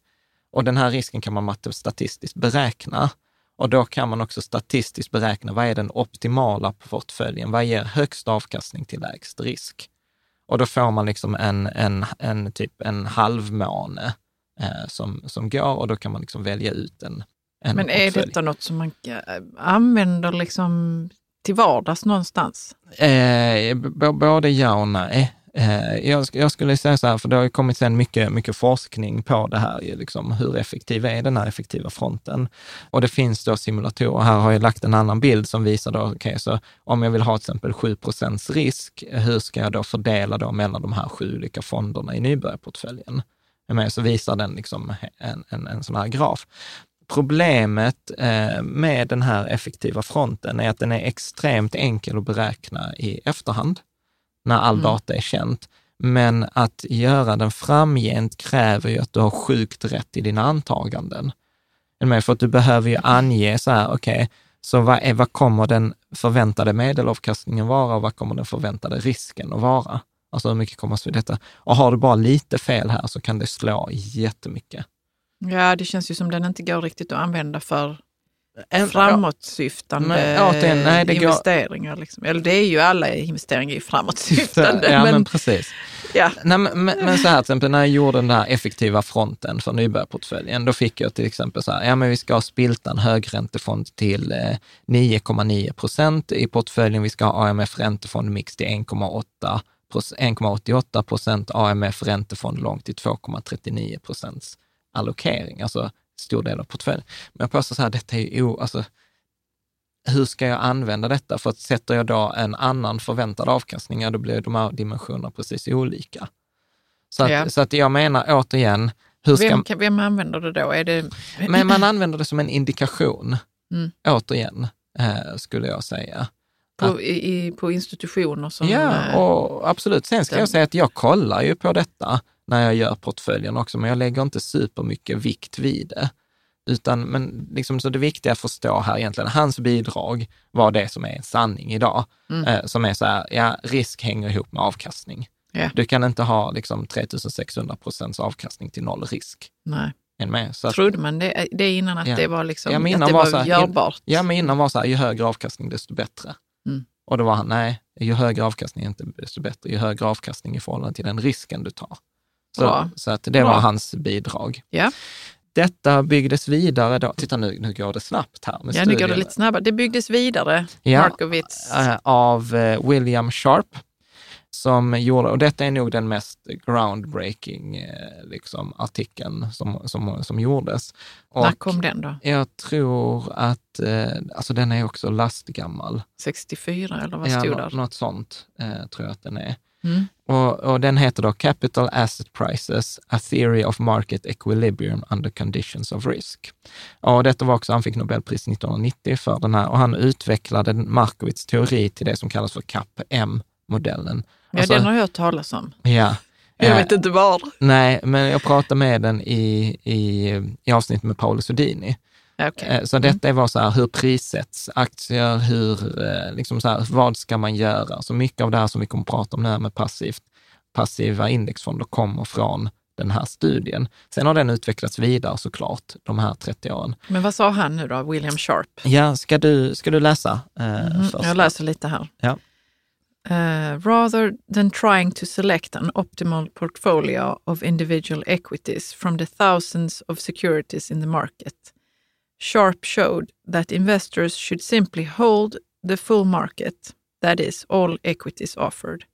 Och den här risken kan man statistiskt beräkna. Och då kan man också statistiskt beräkna vad är den optimala portföljen? Vad ger högst avkastning till lägst risk? Och då får man liksom en, en, en typ en halvmåne eh, som, som går och då kan man liksom välja ut en, en Men är portfölj. detta något som man använder liksom till vardags någonstans? Eh, både ja och nej. Eh, jag, jag, skulle säga så här, för det har ju kommit sen mycket, mycket forskning på det här, liksom, hur effektiv är den här effektiva fronten? Och det finns då simulatorer, här har jag lagt en annan bild som visar då, okej, okay, så om jag vill ha till exempel 7 procents risk, hur ska jag då fördela då mellan de här sju olika fonderna i nybörjarportföljen? Med, så visar den liksom en, en, en sån här graf. Problemet eh, med den här effektiva fronten är att den är extremt enkel att beräkna i efterhand när all mm. data är känt. Men att göra den framgent kräver ju att du har sjukt rätt i dina antaganden. För att du behöver ju ange så här, okej, okay, så vad, är, vad kommer den förväntade medelavkastningen vara och vad kommer den förväntade risken att vara? Alltså hur mycket kommer vid detta? Och har du bara lite fel här så kan det slå jättemycket. Ja, det känns ju som den inte går riktigt att använda för en, framåtsyftande återigen, nej, det investeringar. Går... Liksom. Eller det är ju alla investeringar är framåtsyftande. ja, men, men precis. Ja. Nej, men, men, så här, till exempel när jag gjorde den här effektiva fronten för nybörjarportföljen, då fick jag till exempel så här, ja men vi ska ha Spiltan högräntefond till 9,9 eh, procent i portföljen. Vi ska ha AMF räntefond mix till 1,8 1,88 procent, AMF räntefond långt till 2,39 procents allokering, alltså stor del av portföljen. Men jag påstår så här, detta är ju o, alltså, hur ska jag använda detta? För att sätter jag då en annan förväntad avkastning, ja, då blir de här dimensionerna precis olika. Så att, ja. så att jag menar återigen, hur ska... Vem, vem använder det då? Är det... Men man använder det som en indikation, mm. återigen, eh, skulle jag säga. På, i, på institutioner som... Ja, eh, och absolut. Sen ska jag säga att jag kollar ju på detta när jag gör portföljen också, men jag lägger inte supermycket vikt vid det. Utan, men liksom, så det viktiga att förstå här egentligen, hans bidrag var det som är en sanning idag. Mm. Eh, som är så här, ja, risk hänger ihop med avkastning. Yeah. Du kan inte ha liksom 3600 procents avkastning till noll risk. Nej. Med. Så att, Trodde man det, det innan att ja. det var, liksom, ja, att det var, var här, görbart? Ja, men innan var så här, ju högre avkastning desto bättre. Mm. Och då var han, nej, ju högre avkastning desto bättre, ju högre avkastning i förhållande till den risken du tar. Så, så att det Bra. var hans bidrag. Ja. Detta byggdes vidare då. Titta nu, nu går det snabbt här. Med ja, nu går det lite snabbare. Det byggdes vidare, ja, Markowitz. Eh, av eh, William Sharp. Som gjorde, och detta är nog den mest groundbreaking eh, liksom, artikeln som, som, som gjordes. Och När kom den då? Jag tror att, alltså den är också lastgammal. 64 eller vad stod ja, där? Något sånt tror jag att den är. Mm. Och, och, den heter då Capital Asset Prices, A Theory of Market Equilibrium Under Conditions of Risk. Och detta var också, han fick Nobelpris 1990 för den här och han utvecklade Markowitz teori till det som kallas för CAP-M-modellen. Ja, alltså, den har jag hört talas om. Ja. Jag vet inte var. Nej, men jag pratade med den i, i, i avsnitt med Paolo Sodini. Okay. Eh, så detta var så här, hur prissätts aktier, hur, eh, liksom så här, vad ska man göra? Så mycket av det här som vi kommer att prata om nu med passivt, passiva indexfonder kommer från den här studien. Sen har den utvecklats vidare såklart, de här 30 åren. Men vad sa han nu då, William Sharp? Ja, ska du, ska du läsa? Eh, mm, jag läser lite här. Ja. Uh, rather than trying to select an optimal portfolio of individual equities from the thousands of securities in the market, Sharp showed that investors should simply hold the full market, that is, all equities offered,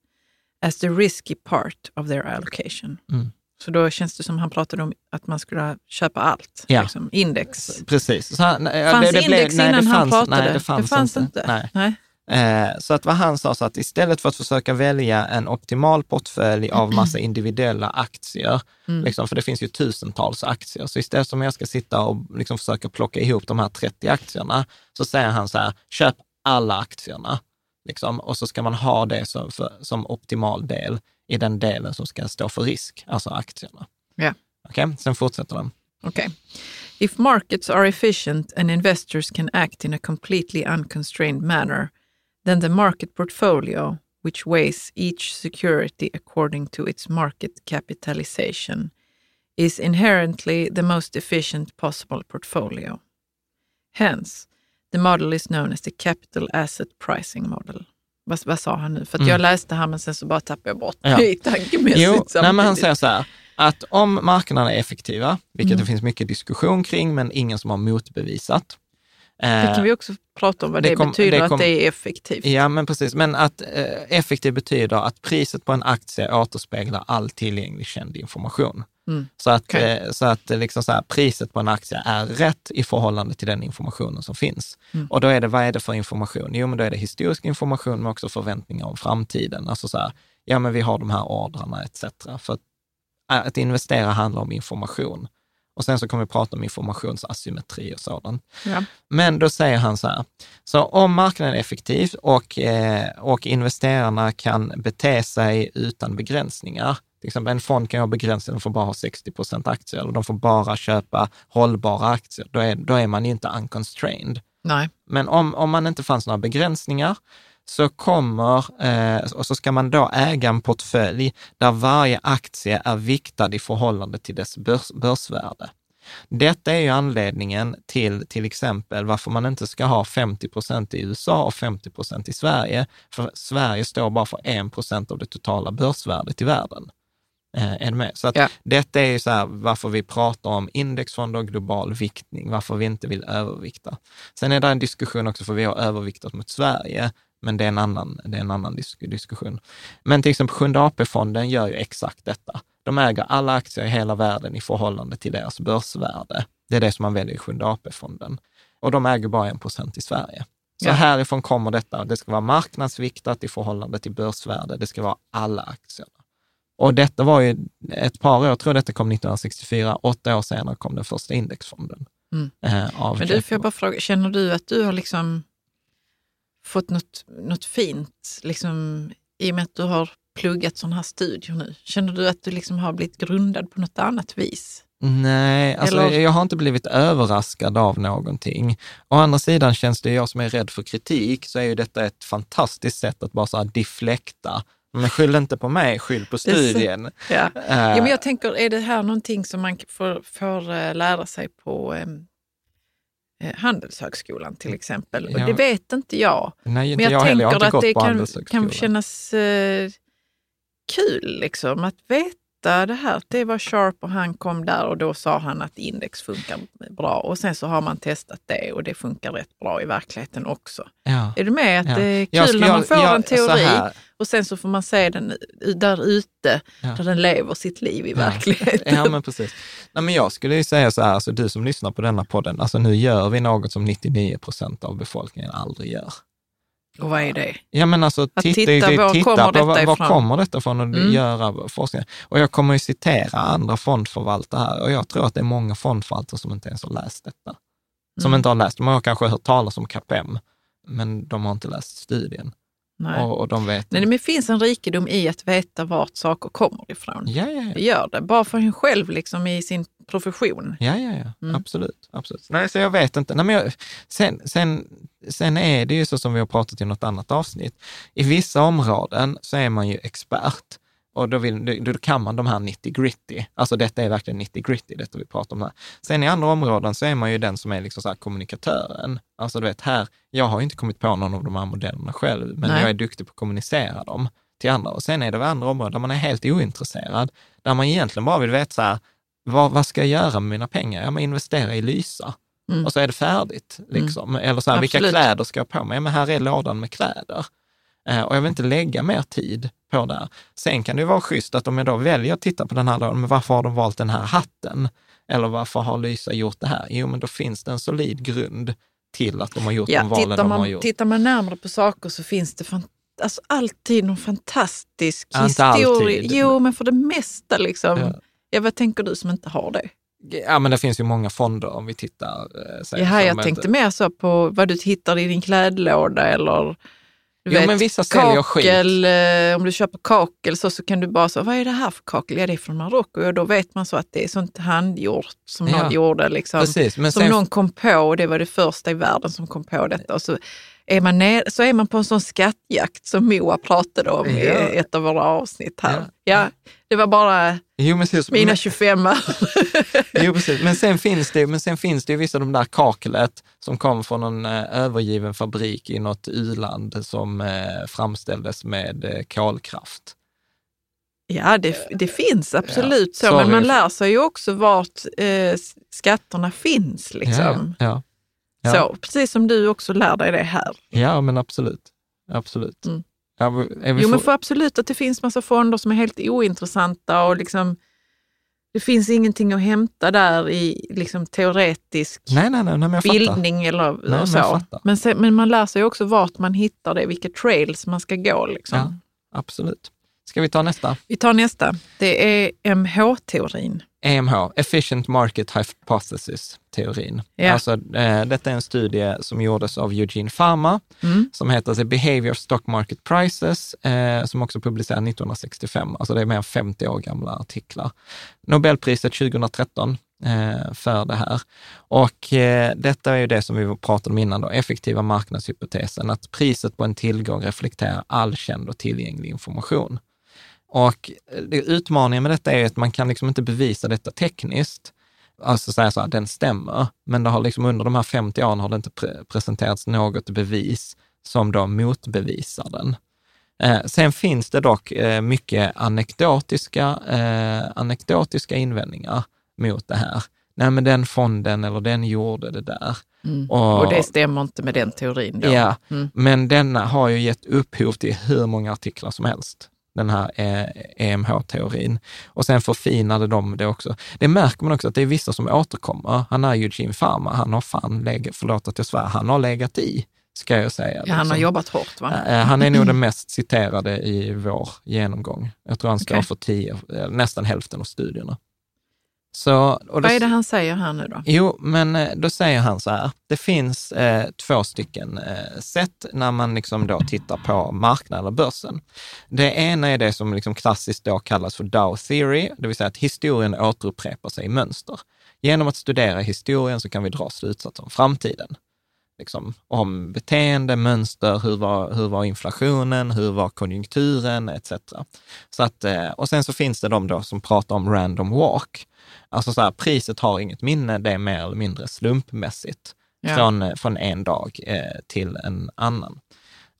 as the risky part of their allocation. Mm. Så då känns det som han pratade om att man skulle köpa allt, ja. liksom, index. Precis. Så han, fanns det, det index blev, innan nej, han fanns, pratade? Nej, det fanns, det fanns inte. inte. Nej. Eh, så att vad han sa, så att istället för att försöka välja en optimal portfölj av massa individuella aktier, mm. liksom, för det finns ju tusentals aktier, så istället som jag ska sitta och liksom försöka plocka ihop de här 30 aktierna, så säger han så här, köp alla aktierna. Liksom, och så ska man ha det som, för, som optimal del i den delen som ska stå för risk, alltså aktierna. Yeah. Okej, okay? sen fortsätter den. Okay. If markets are efficient and investors can act in a completely unconstrained manner, then the market portfolio, which weighs each security according to its market capitalization, is inherently the most efficient possible portfolio. Hence, the model is known as the capital asset pricing model. Vad, vad sa han nu? För mm. jag läste här men sen så bara tappade jag bort ja. det tankemässigt. Jo, nej, men han säger så här, att om marknaderna är effektiva, vilket mm. det finns mycket diskussion kring, men ingen som har motbevisat, Det kan vi också prata om vad det det, kom- betyder, det kom- att det är effektivt. Ja, men precis. Men att eh, effektivt betyder att priset på en aktie återspeglar all tillgänglig känd information. Mm. Så att, Okej. eh, så att eh, liksom så här, priset på en aktie är rätt i förhållande till den informationen som finns. Mm. Och då är det, vad är det för information? Jo, men då är det historisk information, men också förväntningar om framtiden. Alltså så här, ja men vi har de här ordrarna etc. För att, att investera handlar om information. Och sen så kommer vi prata om informationsasymmetri och sådant. Ja. Men då säger han så här, så om marknaden är effektiv och, eh, och investerarna kan bete sig utan begränsningar, till exempel en fond kan ju ha begränsningar, de får bara ha 60 procent aktier eller de får bara köpa hållbara aktier, då är, då är man ju inte unconstrained. Nej. Men om, om man inte fanns några begränsningar så kommer, eh, och så ska man då äga en portfölj där varje aktie är viktad i förhållande till dess börs, börsvärde. Detta är ju anledningen till till exempel varför man inte ska ha 50 procent i USA och 50 procent i Sverige. För Sverige står bara för 1 procent av det totala börsvärdet i världen. Eh? Så att Ja. detta är ju så här varför vi pratar om indexfonder och global viktning, varför vi inte vill övervikta. Sen är det en diskussion också för vi har överviktat mot Sverige, men det är en annan, det är en annan disk diskussion. Men till exempel Sjunde AP-fonden gör ju exakt detta. De äger alla aktier i hela världen i förhållande till deras börsvärde. Det är det som man väljer i Sjunde AP-fonden. Och de äger bara en procent i Sverige. Så Ja. härifrån kommer detta. Det ska vara marknadsviktat i förhållande till börsvärde. Det ska vara alla aktierna. Och detta var ju ett par år, jag tror detta kom 1964, åtta år senare kom den första indexfonden. Mm. Eh, Men du, får jag bara fråga, känner du att du har liksom fått något, något fint, liksom, i och med att du har pluggat sådana här studier nu? Känner du att du liksom har blivit grundad på något annat vis? Nej, alltså Eller- jag har inte blivit överraskad av någonting. Å andra sidan känns det, jag som är rädd för kritik, så är ju detta ett fantastiskt sätt att bara så här deflekta. Men skyll inte på mig, skyll på studien. Ja. Eh, Ja, men jag tänker, är det här någonting som man får, får eh, lära sig på Handelshögskolan till exempel? Och Ja. det vet inte jag. nej, inte Men jag, jag. Jag tänker inte att det kan, kan kännas eh, kul liksom, att veta det här. Det var Sharp och han kom där och då sa han att index funkar bra. Och sen så har man testat det och det funkar rätt bra i verkligheten också. Ja. Är du med? Att Ja. det är Jag kul ska- när man jag- får jag- en så teori och sen så får man se den där ute, Ja. där den lever sitt liv i Ja. verkligheten. Ja, men precis. Nej, men jag skulle ju säga så här, alltså du som lyssnar på denna podden, alltså nu gör vi något som 99 procent av befolkningen aldrig gör. Och vad är det? Ja, men alltså Att titta, titta, var titta kommer på detta var, kommer detta ifrån och Mm. göra forskning. Och jag kommer ju citera andra fondförvaltare här och jag tror att det är många fondförvaltare som inte ens har läst detta. Som Mm. inte har läst, de har kanske hört talas om KPM, men de har inte läst studien. Nej. Och, och de vet Nej, men det finns en rikedom i att veta vart saker kommer ifrån. Ja, ja, ja. Det gör det, bara för en själv liksom i sin profession. Ja, ja, ja. Mm. Absolut, absolut. Nej, så jag vet inte. Nej, men jag, sen, sen, sen är det ju så som vi har pratat i något annat avsnitt. I vissa områden så är man ju expert och då, vill, då kan man de här 90 gritty. Alltså detta är verkligen 90 gritty, detta vi pratar om här. Sen i andra områden så är man ju den som är liksom så kommunikatören. Alltså du vet här, jag har ju inte kommit på någon av de här modellerna själv, men Nej. jag är duktig på att kommunicera dem till andra. Och sen är det andra områden där man är helt ointresserad, där man egentligen bara vill veta så här, vad, vad ska jag göra med mina pengar? Ja, men investera i Lysa. Mm. Och så är det färdigt. Liksom. Eller så här, vilka kläder ska jag på mig? Ja, men här är lådan med kläder. Eh, och jag vill inte lägga mer tid på det. Sen kan det vara schysst att om jag då väljer att titta på den här lådan, men varför har de valt den här hatten? Eller varför har Lysa gjort det här? Jo, men då finns det en solid grund till att de har gjort de Ja, valen tittar, de har man, gjort. tittar man närmare på saker så finns det fan, alltså, alltid någon fantastisk Ja, historia. Jo, men för det mesta liksom. Ja. Ja. vad tänker du som inte har det? Ja, men det finns ju många fonder om vi tittar. Eh, säg, Jaha, jag tänkte mer så på vad du hittar i din klädlåda eller du Jo, vet, men vissa säljer skit. kakel, eh, om du köper kakel så, så kan du bara säga, vad är det här för kakel? Ja, det är från Marocko. Och då vet man så att det är sånt handgjort som Ja. någon gjorde. Liksom, Precis, som sen, någon kom på och det var det första i världen som kom på detta. Och så, är man ner, så är man på en sån skattjakt som Moa pratade om i Ja. ett av våra avsnitt här. Ja. Ja, det var bara jo, men, mina men, 25 Jo, precis. Men sen finns det, men sen finns det ju vissa av de där kaklet som kom från en eh, övergiven fabrik i något u-land som eh, framställdes med eh, kolkraft. Ja, det, det finns absolut så, sorry. men man lär sig ju också vart eh, skatterna finns. Liksom. Ja, ja. Så, precis som du också lär dig det här. Ja, men absolut. Absolut. Mm. Ja, Jo, men for- för absolut att det finns massa fonder som är helt ointressanta och liksom, det finns ingenting att hämta där i liksom, teoretisk Nej, nej, nej, nej men bildning eller Nej, men så. fattar. Men, sen, men man lär sig också vart man hittar det, vilka trails man ska gå. Liksom. Ja. Absolut. Ska vi ta nästa? Vi tar nästa. Det är MH-teorin. EMH, Efficient Market Hypothesis-teorin. Ja. Alltså, eh, detta är en studie som gjordes av Eugene Pharma, Mm. som heter The Behavior of Stock Market Prices, eh, som också publicerades 1965. Alltså det är mer än 50 år gamla artiklar. Nobelpriset 2013 eh, Eh, för det här. Och eh, detta är ju det som vi pratade om innan, då, effektiva marknadshypotesen, att priset på en tillgång reflekterar all känd och tillgänglig information. Och eh, det- utmaningen med detta är att man kan liksom inte bevisa detta tekniskt, alltså säga så här, den stämmer, men det har liksom under de här 50 åren har det inte pre- presenterats något bevis som då motbevisar den. Eh, sen finns det dock eh, mycket anekdotiska, eh, anekdotiska invändningar mot det här. Nej, men den fonden eller den gjorde det där. Mm. Och- Och det stämmer inte med den teorin då. Ja, Mm. men denna har ju gett upphov till hur många artiklar som helst, den här eh, EMH-teorin. Och sen förfinade de det också. Det märker man också att det är vissa som återkommer. Han är Eugene Pharma, han har fan legat, förlåt att jag svär, han har legat i, ska jag säga. Ja, han har liksom. jobbat hårt va? Eh, Han är nog den mest citerade i vår genomgång. Jag tror han står Okej. för tio, eh, nästan hälften av studierna. Så, och Vad är det han säger här nu då? Jo, men eh, då säger han så här, det finns eh, två stycken eh, sätt när man liksom då tittar på marknaden eller börsen. Det ena är det som liksom klassiskt då kallas för Dow theory, det vill säga att historien återupprepar sig i mönster. Genom att studera historien så kan vi dra slutsatser om framtiden. Liksom, om beteende, mönster, hur var, hur var inflationen, hur var konjunkturen etc. Så att, eh, och sen så finns det de då som pratar om random walk. Alltså så här, priset har inget minne, det är mer eller mindre slumpmässigt Ja. från, eh, från en dag eh, till en annan.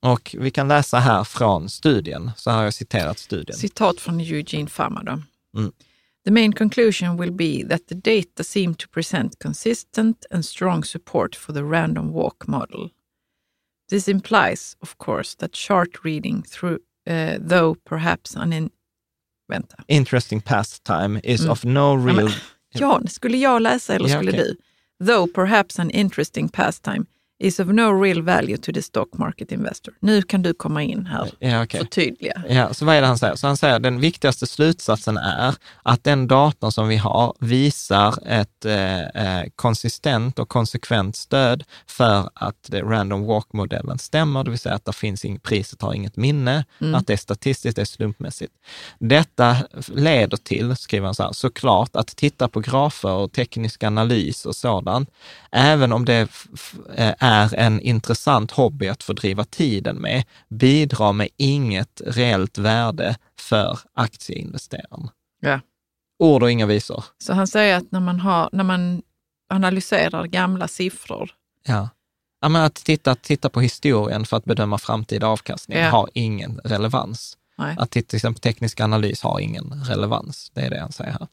Och vi kan läsa här från studien, så har jag citerat studien. Citat från Eugene Pharma då. Mm. The main conclusion will be that the data seem to present consistent and strong support for the random walk model. This implies, of course, that chart reading through, uh, though perhaps an in... Vänta. Interesting pastime is Mm. of no real... Ja, skulle jag läsa eller Ja, skulle okej. du? Though perhaps an interesting pastime is of no real value to the stock market investor. Nu kan du komma in här Ja, okej. förtydliga. Ja, så vad är det han säger? Så han säger att den viktigaste slutsatsen är att den datorn som vi har visar ett eh, eh, konsistent och konsekvent stöd för att det random walk-modellen stämmer, det vill säga att det finns ing, priset har inget minne, att det är statistiskt, det är slumpmässigt. Detta leder till, skriver han så här, såklart att titta på grafer och teknisk analys och sådant, även om det eh, är en intressant hobby att fördriva tiden med, bidrar med inget reellt värde för aktieinvesteraren. Ja. Ord och inga visor. Så han säger att när man, har, när man analyserar gamla siffror, Ja. Ja, att titta, titta på historien för att bedöma framtida avkastning Ja. har ingen relevans. nej. Att titta till exempel teknisk analys har ingen relevans. Det är det han säger här.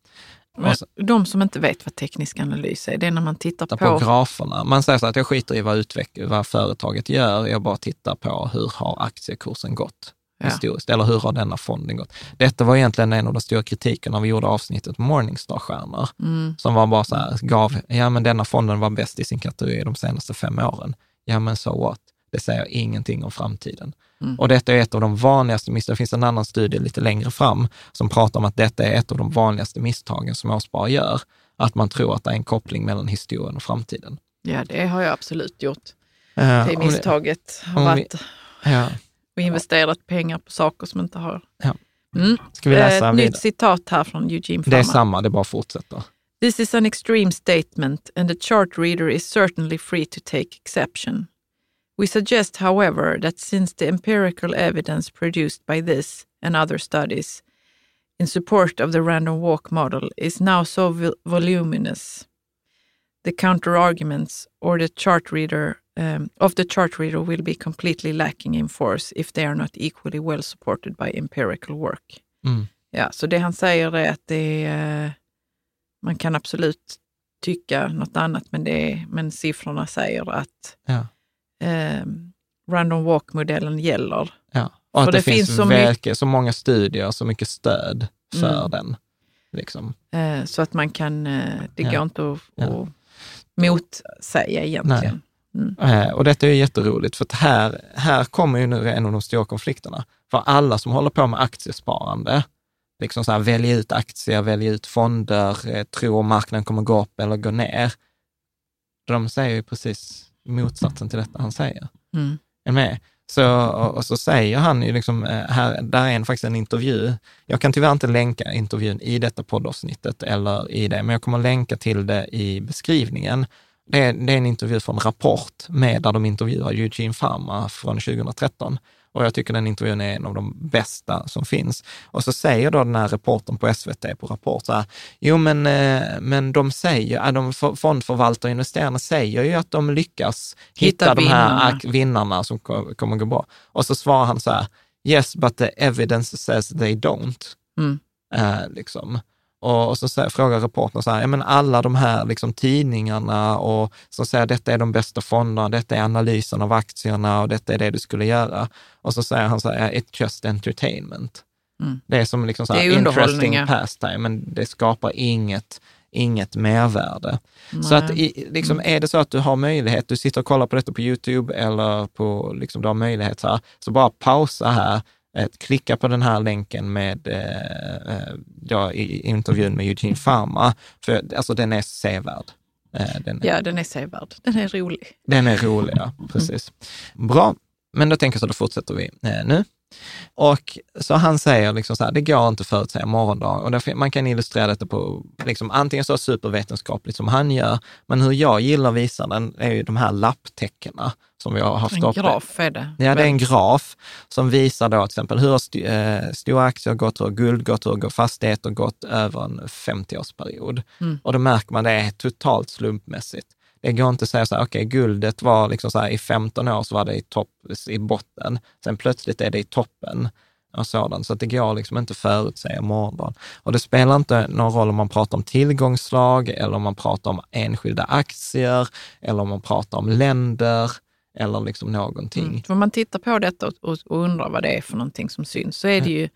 Men Och så- de som inte vet vad teknisk analys är, det är när man tittar titta på... på graferna. Man säger så att jag skiter i vad, utveck- vad företaget gör, jag bara tittar på hur har aktiekursen gått Ja. historiskt, eller hur har denna fonden gått? Detta var egentligen en av de stora kritikerna vi gjorde avsnittet Morningstar-stjärnor, Mm. som var bara så här, gav, ja men denna fonden var bäst i sin kategori de senaste fem åren. Ja men so what? Det säger ingenting om framtiden. Mm. Och detta är ett av de vanligaste misstagen. Det finns en annan studie lite längre fram som pratar om att detta är ett av de vanligaste misstagen som småsparare gör. Att man tror att det är en koppling mellan historien och framtiden. Ja, det har jag absolut gjort. Ja, Det misstaget har varit Ja. och investerat pengar på saker som inte har... Ja. Mm. Ska vi läsa Ett vidare? nytt citat här från Eugene Det är samma, det bara fortsätter. This is an extreme statement and the chart reader is certainly free to take exception. We suggest, however, that since the empirical evidence produced by this and other studies in support of the random walk model is now so vol- voluminous, the counter-arguments or the chart reader um, of the chart reader will be completely lacking in force if they are not equally well supported by empirical work. Mm. Ja, så det han säger är att det är, eh, man kan absolut tycka något annat, men, det är, men siffrorna säger att Ja. Eh, random walk-modellen gäller. Ja. Och För att det, det finns, finns så mycket, så många studier, så mycket stöd för Mm. den. Liksom. Eh, så att man kan, eh, det Ja. går inte att, Ja. att motsäga egentligen. Eh, och detta är ju jätteroligt, för att här, här kommer ju nu en av de stora konflikterna. För alla som håller på med aktiesparande, liksom så här, välja ut aktier, välja ut fonder, eh, tror marknaden kommer gå upp eller gå ner. De säger ju precis motsatsen till detta han säger. Mm. Är med? Så, och, så säger han ju liksom, eh, här, där är en, faktiskt en intervju. Jag kan tyvärr inte länka intervjun i detta poddavsnittet eller i det, men jag kommer länka till det i beskrivningen. Det är, det är en intervju från Rapport med där de intervjuar Eugene Pharma från 2013. Och jag tycker den intervjun är en av de bästa som finns. Och så säger då den här reportern på SVT på Rapport så här, jo men, eh, men de säger, de fondförvaltare och investerarna säger ju att de lyckas hitta, Hitta de här vinnarna. vinnarna som ko- kommer gå bra. Och så svarar han så här, yes but the evidence says they don't. Mm. Eh, liksom. Och, och så frågar reportern så här, ja men alla de här liksom, tidningarna och som säger detta är de bästa fonderna, detta är analysen av aktierna och detta är det du skulle göra. Och så säger han så här, it's just entertainment. Mm. Det är som liksom så här, interesting pastime, men det skapar inget, inget mervärde. Så att i, liksom, Mm. är det så att du har möjlighet, du sitter och kollar på detta på YouTube eller på, liksom, du har möjlighet så här, så bara pausa här, klicka på den här länken med eh, eh, då, i, intervjun med Eugene Pharma, för alltså den är sevärd. Eh, den, Ja, den är sevärd. Den är rolig. den är rolig, ja. Precis. Bra, men då tänker jag så då fortsätter vi eh, nu. Och så han säger liksom så här, det går inte att förutsäga morgondagen. Och därför, man kan illustrera detta på liksom, antingen så supervetenskapligt som han gör, men hur jag gillar att visa den är ju de här lapptäckena som vi har haft En uppe. graf är det. Ja, det är en graf som visar då till exempel hur har st- eh, stora aktier gått, hur har guld gått, hur har fastigheter gått över en 50-årsperiod. Mm. Och då märker man det är totalt slumpmässigt. Det går inte att säga så här, okej, guldet var liksom så här, i 15 år så var det i topp, i botten. Sen plötsligt är det i toppen och sådant. Så att det går liksom inte att förutsäga morgondagen. Och det spelar inte någon roll om man pratar om tillgångslag eller om man pratar om enskilda aktier eller om man pratar om länder eller liksom någonting. Mm. För man tittar på detta och, och, och undrar vad det är för någonting som syns, så är det ju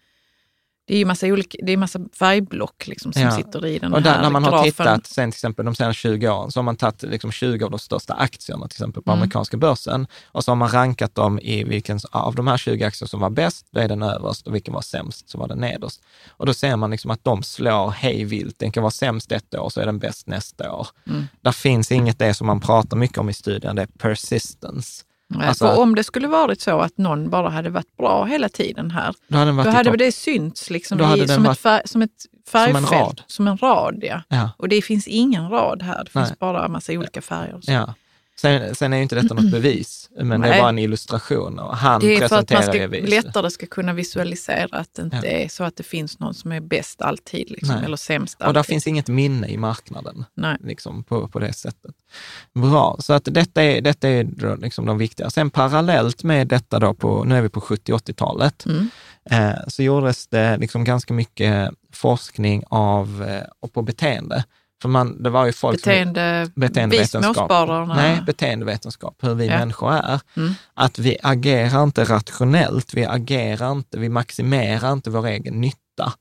det är ju massa, olika, det är massa färgblock liksom som Ja. sitter i den Och här där, när man har grafen. tittat sen till exempel de senaste 20 åren, så har man tagit liksom 20 av de största aktierna, till exempel på Mm. amerikanska börsen, och så har man rankat dem i vilken av de här 20 aktierna som var bäst, då är den överst, och vilken var sämst, så var den nederst. Och då ser man liksom att de slår hej vilt. Den kan vara sämst ett år, så är den bäst nästa år. Mm. Där finns inget det som man pratar mycket om i studien, det är persistence. Alltså- för om det skulle varit så att någon bara hade varit bra hela tiden här, Då hade då hade det synts liksom i, som, ett färg, som ett färgfält. rad. Som en rad, ja. Ja. Och det finns ingen rad här. Det finns Nej. bara en massa olika färger. Ja. Sen, sen är ju inte detta något bevis, men det är Nej. bara en illustration. Och han Det är för att man ska, lättare ska kunna visualisera att det inte Ja. är så att det finns någon som är bäst alltid, liksom, Nej. eller sämst Och där alltid. finns inget minne i marknaden. Nej. liksom på, på det sättet. Bra, så att detta är, detta är liksom de viktiga. Sen parallellt med detta då, på, nu är vi på 70-80-talet, Mm. eh, så gjordes det liksom ganska mycket forskning av, eh, och på beteende. För man, det var ju folk som... Beteende, vi Beteendevetenskap. Nej, beteendevetenskap, hur vi Ja. människor är. Mm. Att vi agerar inte rationellt, vi agerar inte, vi maximerar inte vår egen nytta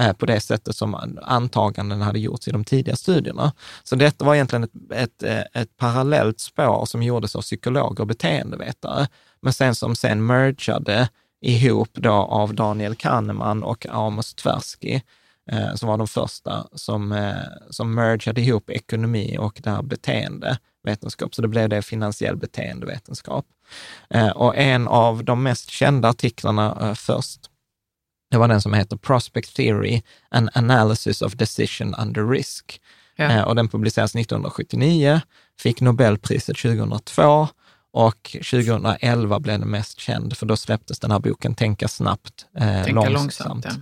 eh, på det sättet som antaganden hade gjorts i de tidiga studierna. Så detta var egentligen ett, ett, eh, ett parallellt spår som gjordes av psykologer och beteendevetare, men sen som sen mergade ihop då av Daniel Kahneman och Amos Tversky, eh, som var de första som, eh, som mergade ihop ekonomi och det här beteendevetenskap. Så det blev det finansiell beteendevetenskap. Eh, och en av de mest kända artiklarna eh, först, det var den som heter Prospect Theory, An Analysis of Decision Under Risk. Ja. Eh, och den publicerades 1979, fick Nobelpriset 2002 och 2011 blev den mest känd, för då släpptes den här boken Tänka snabbt, eh, Tänka långsamt. ja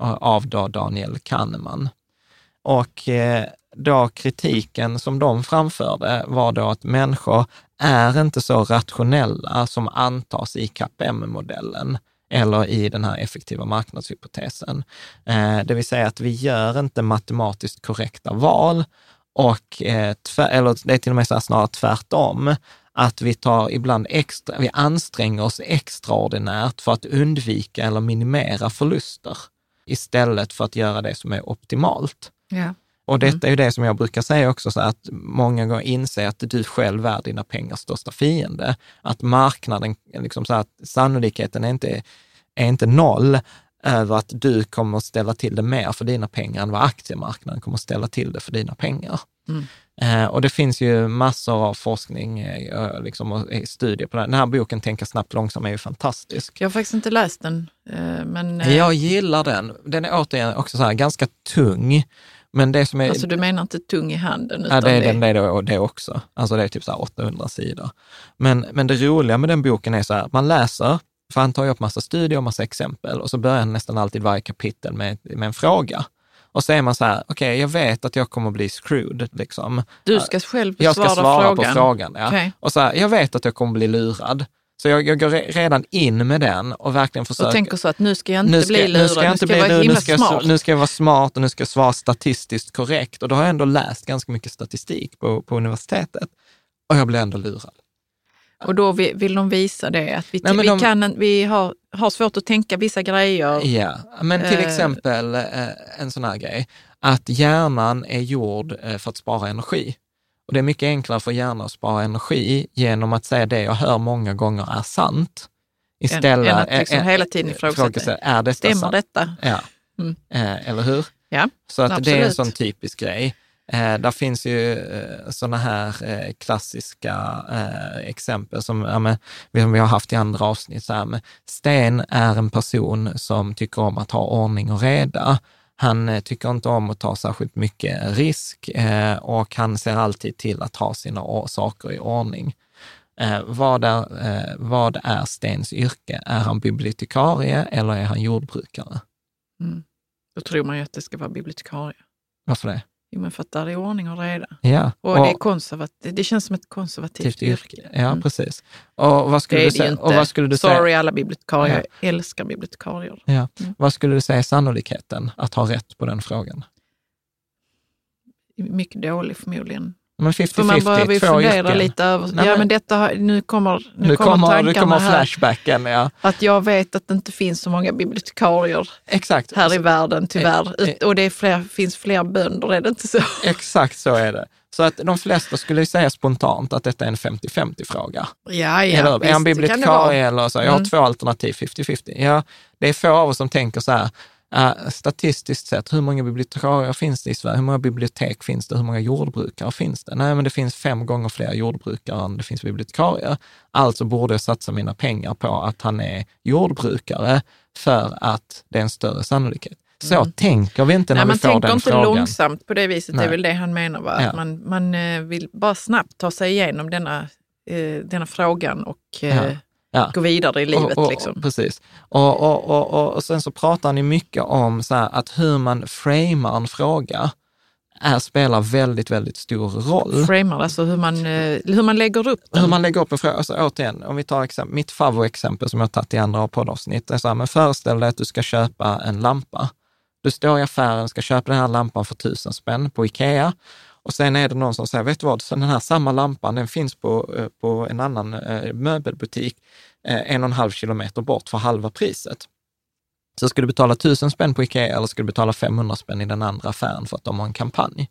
av då Daniel Kahneman. Och eh, då kritiken som de framförde var då att människor är inte så rationella som antas i KPM-modellen eller i den här effektiva marknadshypotesen. Eh, det vill säga att vi gör inte matematiskt korrekta val Och, eh, eller det är till och med så här snarare tvärtom, att vi tar ibland extra, vi anstränger oss extraordinärt för att undvika eller minimera förluster istället för att göra det som är optimalt. Ja. Och detta är ju det som jag brukar säga också, så att många gånger inse att du själv är dina pengars största fiende. Att marknaden, liksom så att sannolikheten är inte, är inte noll över att du kommer att ställa till det mer för dina pengar än vad aktiemarknaden kommer att ställa till det för dina pengar. Mm. Eh, och det finns ju massor av forskning eh, liksom, och studier på det. Den här boken Tänka snabbt långsamt är ju fantastisk. Jag har faktiskt inte läst den. Eh, men, eh, Jag gillar den. Den är återigen också så här, ganska tung. Men det som är... Alltså du menar inte tung i handen? Ja, Utan det är den, det, är det, det också. Alltså det är typ så här 800 sidor. Men, men det roliga med den boken är så här, man läser, för han tar ju upp massa studier och massa exempel och så börjar han nästan alltid varje kapitel med, med en fråga. Och så är man så här, okej, okay, jag vet att jag kommer bli screwed. Liksom. Du ska själv Jag ska svara frågan. på frågan. Ja. Okay. Och så här, jag vet att jag kommer bli lurad. Så jag, jag går redan in med den och verkligen försöker... Och tänker så att nu ska jag inte ska, bli lurad, nu ska jag, inte bli vara nu ska, smart. jag, nu ska jag vara smart och nu ska jag svara statistiskt korrekt. Och då har jag ändå läst ganska mycket statistik på, på universitetet. Och jag blir ändå lurad. Och då vill, de visa det, att vi, Nej, vi, de- kan, vi har, har svårt att tänka vissa grejer. Ja, men till Eh. exempel eh, en sån här grej, att hjärnan är gjord eh, för att spara energi. Och det är mycket enklare för hjärnan att spara energi genom att säga det jag hör många gånger är sant. Istället än att liksom hela tiden ifrågasätta. är detta Stämmer sant? detta? Ja, Mm. eller hur? Ja, Så att det är en absolut. sån typisk grej. Eh, där finns ju eh, sådana här eh, klassiska eh, exempel som, ja, men, vi, vi har haft i andra avsnitt. Så här, men Sten är en person som tycker om att ha ordning och reda. Han eh, tycker inte om att ta särskilt mycket risk eh, och han ser alltid till att ha sina saker i ordning. Eh, vad, är, vad är Stens yrke? Är han bibliotekarie eller är han jordbrukare? Mm. Då tror man ju att det ska vara bibliotekarie. Varför det? Jo, men för att där är ordning och reda. Ja. Och, det, är konservativt, det känns som ett konservativt Aktivt yrke. yrke. Ja, Mm. precis. Och vad skulle Det är du det säga? inte. Och vad skulle du säga? Sorry alla bibliotekarier, jag älskar bibliotekarier. Ja. Mm. Vad skulle du säga är sannolikheten att ha rätt på den frågan? Mycket dålig förmodligen. Men För man behöver 50-50, ju två fundera yrken. lite över, Nej, ja men- detta, nu kommer, nu Nu kommer, kommer, tankarna kommer här. flashbacken, ja. Att jag vet att det inte finns så många bibliotekarier Exakt. här i världen tyvärr. Eh. Och det fler, finns fler bönder, är det inte så? Exakt så är det. Så att de flesta skulle säga spontant att detta är en 50-50 fråga. Ja, eller, är han bibliotekarie eller så? Jag har Mm. två alternativ, 50-50. Ja, det är få av oss som tänker så här, eh, statistiskt sett, hur många bibliotekarier finns det i Sverige? Hur många bibliotek finns det? Hur många jordbrukare finns det? Nej, men det finns fem gånger fler jordbrukare än det finns bibliotekarier. Alltså borde jag satsa mina pengar på att han är jordbrukare för att det är en större sannolikhet. Så tänker vi inte när Mm. Nej, vi man får tänker den inte frågan. långsamt på det viset, det Nej. är väl det han menar. Va? Ja. Att man, man eh, vill bara snabbt ta sig igenom denna, eh, denna frågan och eh, Ja. Ja. gå vidare i livet. Och, och, liksom. Precis. Och, och, och, och, och sen så pratar ni mycket om så här, att hur man framar en fråga är, spelar väldigt, väldigt stor roll. Framar, alltså hur man, eh, hur man lägger upp den. Hur man lägger upp en fråga. Alltså, återigen, om vi tar exempel, mitt favoritexempel som jag tagit i andra poddavsnitt. Är så här, men föreställ dig att du ska köpa en lampa. Du står i affären och ska köpa den här lampan för tusen spänn på Ikea. Och sen är det någon som säger, vet du vad, så den här samma lampan, den finns på, eh, på en annan eh, möbelbutik eh, en och en halv kilometer bort för halva priset. Så ska du betala tusen spänn på Ikea eller ska du betala 500 spänn i den andra affären för att de har en kampanj?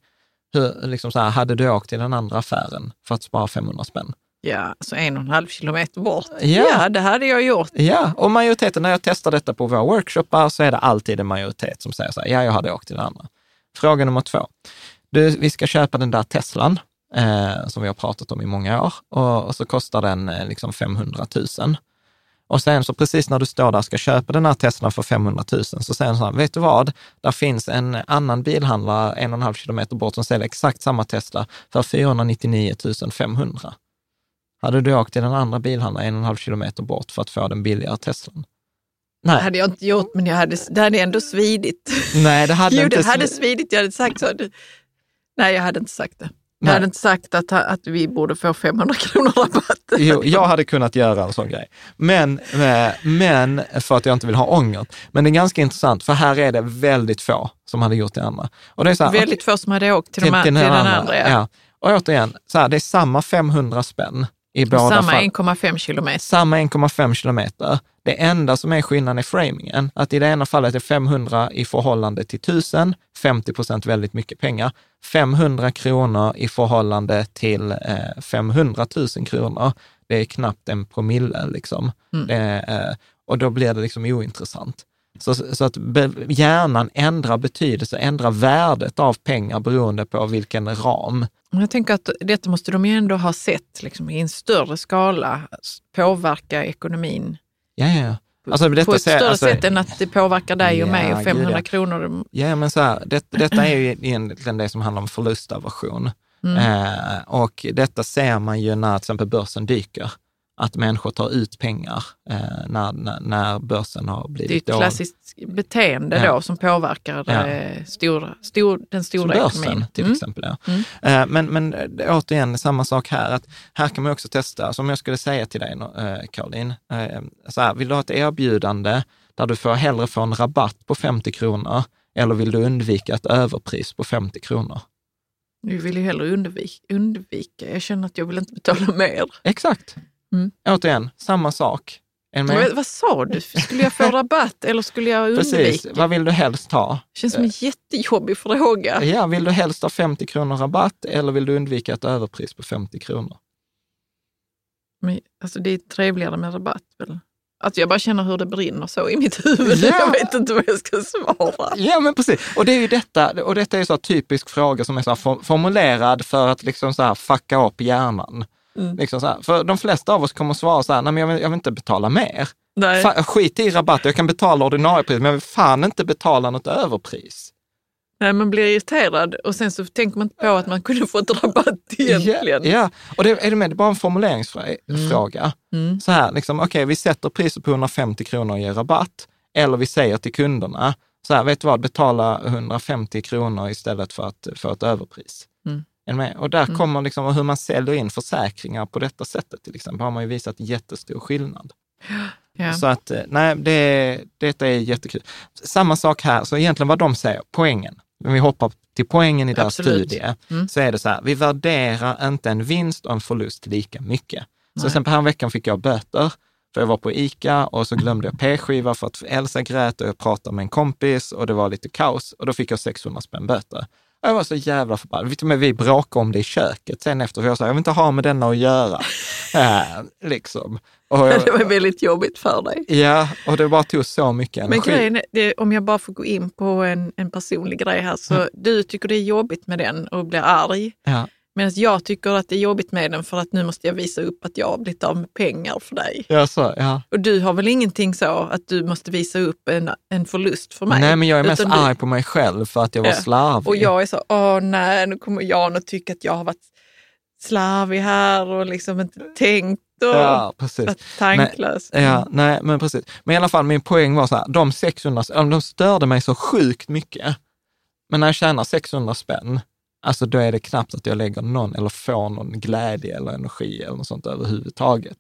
Hur, liksom så här, hade du åkt till den andra affären för att spara 500 spänn? Ja, alltså en och en halv kilometer bort. Ja. Ja, det hade jag gjort. Ja, och majoriteten, när jag testar detta på våra workshoppar så är det alltid en majoritet som säger så här, ja, jag hade åkt till den andra. Fråga nummer två. Du, vi ska köpa den där Teslan eh, som vi har pratat om i många år och, och så kostar den eh, liksom 500 000. Och sen så precis när du står där och ska köpa den här Teslan för 500 000 så säger han så här, vet du vad? Där finns en annan bilhandlare en och en halv kilometer bort som säljer exakt samma Tesla för 499 500. Hade du åkt till den andra bilhandlaren en och en halv kilometer bort för att få den billigare Teslan? Det Nej, hade jag inte gjort, men jag hade, det hade ändå svidit. nej det hade jo, inte... det hade svidit. Jag hade sagt så. Nej, jag hade inte sagt det. Jag Nej. hade inte sagt att, att vi borde få 500 kronor rabatt. Jo, jag hade kunnat göra en sån grej. Men, eh, men för att jag inte vill ha ånger. Men det är ganska intressant, för här är det väldigt få som hade gjort det andra. Och det är så här, Väldigt få som hade åkt till, de, till, den den andra. ja. ja. Och återigen, så här, det är samma 500 spänn i båda Samma fall. 1,5 kilometer. Samma 1,5 kilometer. Det enda som är skillnaden är framingen. Att i det ena fallet är 500 i förhållande till 1000, 50 procent väldigt mycket pengar. 500 kronor i förhållande till eh, 500 000 kronor, det är knappt en promille liksom. Mm. Det eh, och då blir det liksom ointressant. Så, så att be, hjärnan ändrar betydelse, ändrar värdet av pengar beroende på vilken ram. Jag tänker att detta måste de ju ändå ha sett liksom, i en större skala påverka ekonomin Ja, ja. Alltså, på detta ett ser- större alltså- sätt än att det påverkar dig och Ja, mig och gud, 500 ja. kronor. Ja, men så här, det, detta är ju egentligen det som handlar om förlustaversion. Mm. Eh, och detta ser man ju när till exempel börsen dyker. Att människor tar ut pengar eh, när, när, när börsen har Det är blivit ett dålig. klassiskt beteende Ja. då som påverkar Ja. eh, stora, stor, den Som stora börsen ekonomin. till Mm. exempel. Ja. Mm. Eh, men, men eh, återigen, samma sak här. Att här kan man också testa, som jag skulle säga till dig, eh, Caroline, eh, så här, vill du ha ett erbjudande där du får hellre få en rabatt på 50 kronor eller vill du undvika ett överpris på 50 kronor? Vi vill ju hellre undvika, undvika. Jag känner att jag vill inte betala mer. Exakt. Mm. Återigen, samma sak. Vad, vad sa du? Skulle jag få rabatt eller skulle jag undvika? Precis. Vad vill du helst ha? känns som en jättejobbig fråga. Ja, vill du helst ha 50 kronor rabatt eller vill du undvika ett överpris på 50 kronor? Men, alltså, det är trevligare med rabatt väl? Alltså, jag bara känner hur det brinner så i mitt huvud. Ja. Jag vet inte vad jag ska svara. Ja, men precis. Och det är ju detta, och detta är så här typisk fråga som är så formulerad för att liksom så här fucka upp hjärnan. Mm. Liksom så här. För de flesta av oss kommer att svara så här, nej men jag vill, jag vill inte betala mer. Nej. Fa- skit i rabatt, jag kan betala ordinarie pris, men jag vill fan inte betala något överpris. Nej, man blir irriterad och sen så tänker man inte på att man kunde fått rabatt egentligen. Ja, ja. och det, är det med, det är bara en formuleringsfråga. Mm. Så här, liksom, okej, vi sätter priset på 150 kronor och ger rabatt. Eller vi säger till kunderna, så här, vet du vad, betala 150 kronor istället för att få ett överpris. Och där kommer liksom hur man säljer in försäkringar på detta sättet till exempel, har man ju visat jättestor skillnad. Ja. Så att, eh, nej, det, detta är jättekul. Samma sak här, så egentligen vad de säger, poängen. Om vi hoppar till poängen i deras Absolut. studie, Mm. så är det så här, vi värderar inte en vinst och en förlust lika mycket. Så till exempel häromveckan fick jag böter, för jag var på ICA och så glömde jag p-skiva för att Elsa grät och jag pratade med en kompis och det var lite kaos och då fick jag 600 spänn böter. Jag var så jävla förbannad. Men vi bråkade om det i köket sen efter, för jag sa, jag vill inte ha med denna att göra. äh, liksom. Jag, Det var väldigt jobbigt för dig. Ja, och det bara tog så mycket Men energi. grejen är, det, om jag bara får gå in på en, en personlig grej här, så Mm. du tycker det är jobbigt med den och blir arg. Ja, Medan jag tycker att det är jobbigt med den för att nu måste jag visa upp att jag har blivit av med pengar för dig. ja, så, ja. Och du har väl ingenting så att du måste visa upp en, en förlust för mig? Nej, men jag är mest Utan du- arg på mig själv för att jag var Ja. slarvig. Och jag är så, åh nej, nu kommer Jan att tycka att jag har varit slarvig här och liksom inte tänkt och Ja, precis. tanklös. Ja, nej, men precis. Men i alla fall, min poäng var så här, de 600, ja, de störde mig så sjukt mycket. Men när jag tjänar 600 spänn, alltså då är det knappt att jag lägger någon eller får någon glädje eller energi eller något sånt överhuvudtaget.